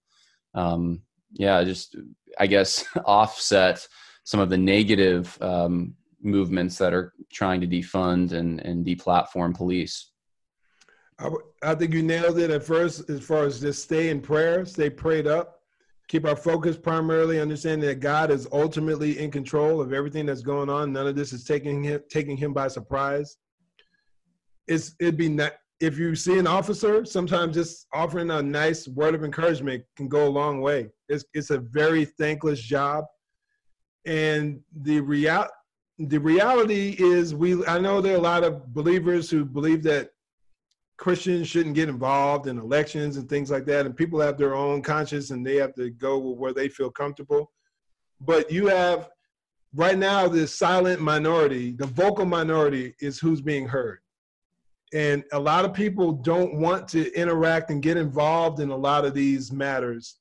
Um, yeah, just I guess offset some of the negative um, movements that are trying to defund and, and deplatform police. I, I think you nailed it at first as far as just stay in prayer, stay prayed up, keep our focus primarily, understanding that God is ultimately in control of everything that's going on. None of this is taking him taking him by surprise. It's it'd be not if you see an officer, sometimes just offering a nice word of encouragement can go a long way. It's it's a very thankless job, and the real the reality is we. I know there are a lot of believers who believe that Christians shouldn't get involved in elections and things like that, and people have their own conscience and they have to go where they feel comfortable. But you have right now this silent minority, the vocal minority is who's being heard. And a lot of people don't want to interact and get involved in a lot of these matters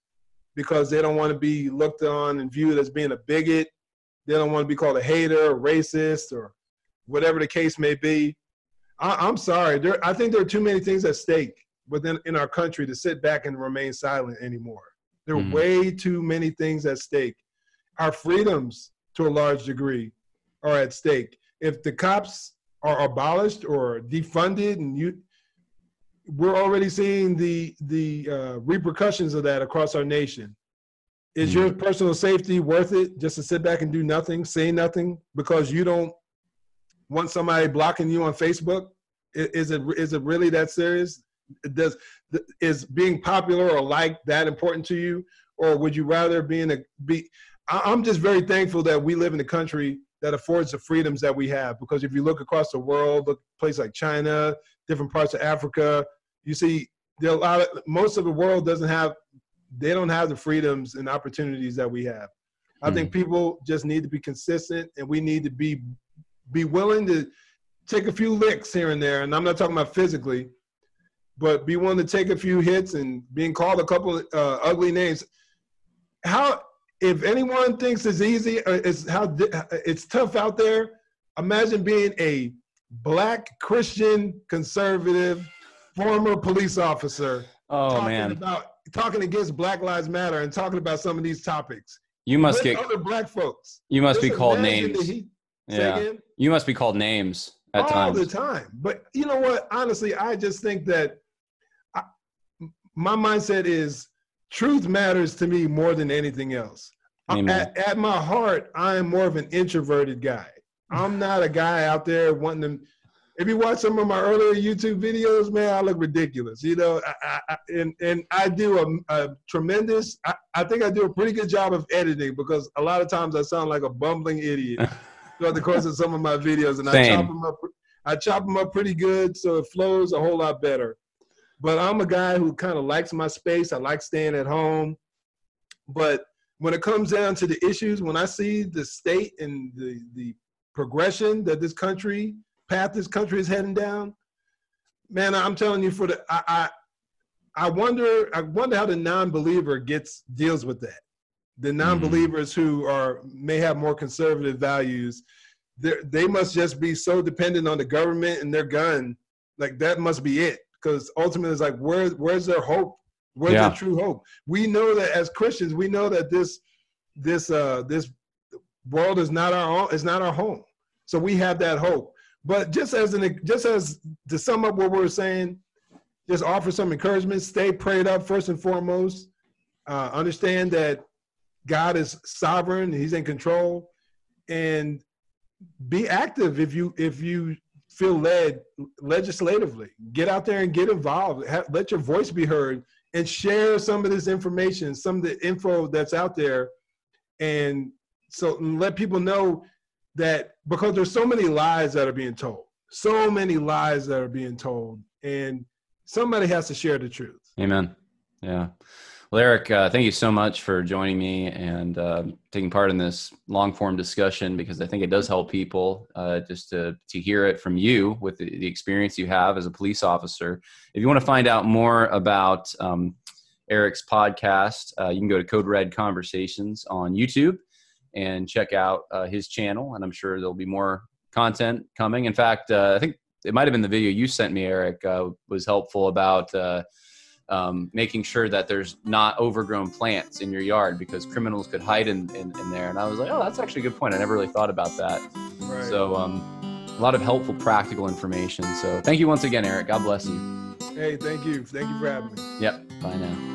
because they don't want to be looked on and viewed as being a bigot. They don't want to be called a hater or racist or whatever the case may be. I, am sorry. There, I think there are too many things at stake within in our country to sit back and remain silent anymore. There are mm-hmm. way too many things at stake. Our freedoms, to a large degree, are at stake. If the cops are abolished or defunded, and you, we're already seeing the the uh, repercussions of that across our nation. Is mm-hmm. your personal safety worth it just to sit back and do nothing, say nothing, because you don't want somebody blocking you on Facebook? Is it is it really that serious? Does is being popular or liked that important to you, or would you rather be in a be? I'm just very thankful that we live in a country that affords the freedoms that we have. Because if you look across the world, look places like China, different parts of Africa, you see there are a lot of most of the world doesn't have they don't have the freedoms and opportunities that we have. I mm. think people just need to be consistent and we need to be be willing to take a few licks here and there. And I'm not talking about physically, but be willing to take a few hits and being called a couple uh, ugly names. How, if anyone thinks it's easy, uh, it's how it's tough out there. Imagine being a black Christian conservative former police officer. Oh man! About talking against Black Lives Matter and talking about some of these topics. You must get other black folks. You must Just be called names. yeah. You must be called names at times. all times. the time. But you know what? Honestly, I just think that I, my mindset is truth matters to me more than anything else. Uh, at, at, my heart, I am more of an introverted guy. I'm not a guy out there wanting to. If you watch some of my earlier YouTube videos, man, I look ridiculous. You know, I, I, and and I do a, a tremendous. I, I think I do a pretty good job of editing because a lot of times I sound like a bumbling idiot. throughout the course of some of my videos, and Same. I chop them up. I chop them up pretty good, so it flows a whole lot better. But I'm a guy who kind of likes my space. I like staying at home. But when it comes down to the issues, when I see the state and the the progression that this country path this country is heading down, man, I'm telling you, for the I, I I wonder I wonder how the non-believer gets deals with that the mm-hmm. non-believers mm. who are may have more conservative values they must just be so dependent on the government and their gun like that must be it because ultimately it's like where where's their hope where's yeah. their true hope we know that as christians we know that this this uh this world is not our own is not our home so we have that hope but just as an just as to sum up what we're saying just offer some encouragement stay prayed up first and foremost uh, understand that God is sovereign, he's in control and be active if you if you feel led legislatively. Get out there and get involved. Have, let your voice be heard and share some of this information, some of the info that's out there and so let people know that because there's so many lies that are being told. So many lies that are being told and somebody has to share the truth. Amen. Yeah. Well, Eric, uh, thank you so much for joining me and uh, taking part in this long form discussion because I think it does help people uh, just to, to hear it from you with the, the, experience you have as a police officer. If you want to find out more about um, Eric's podcast, uh, you can go to Code Red Conversations on YouTube and check out uh, his channel. And I'm sure there'll be more content coming. In fact, uh, I think it might have been the video you sent me, Eric, was helpful about um, making sure that there's not overgrown plants in your yard because criminals could hide in, in, in, there. And I was like, oh, that's actually a good point. I never really thought about that. Right. So, um, a lot of helpful, practical information. So, thank you once again, Eric. God bless you. Hey, thank you. Thank you for having me. Yep. Bye now.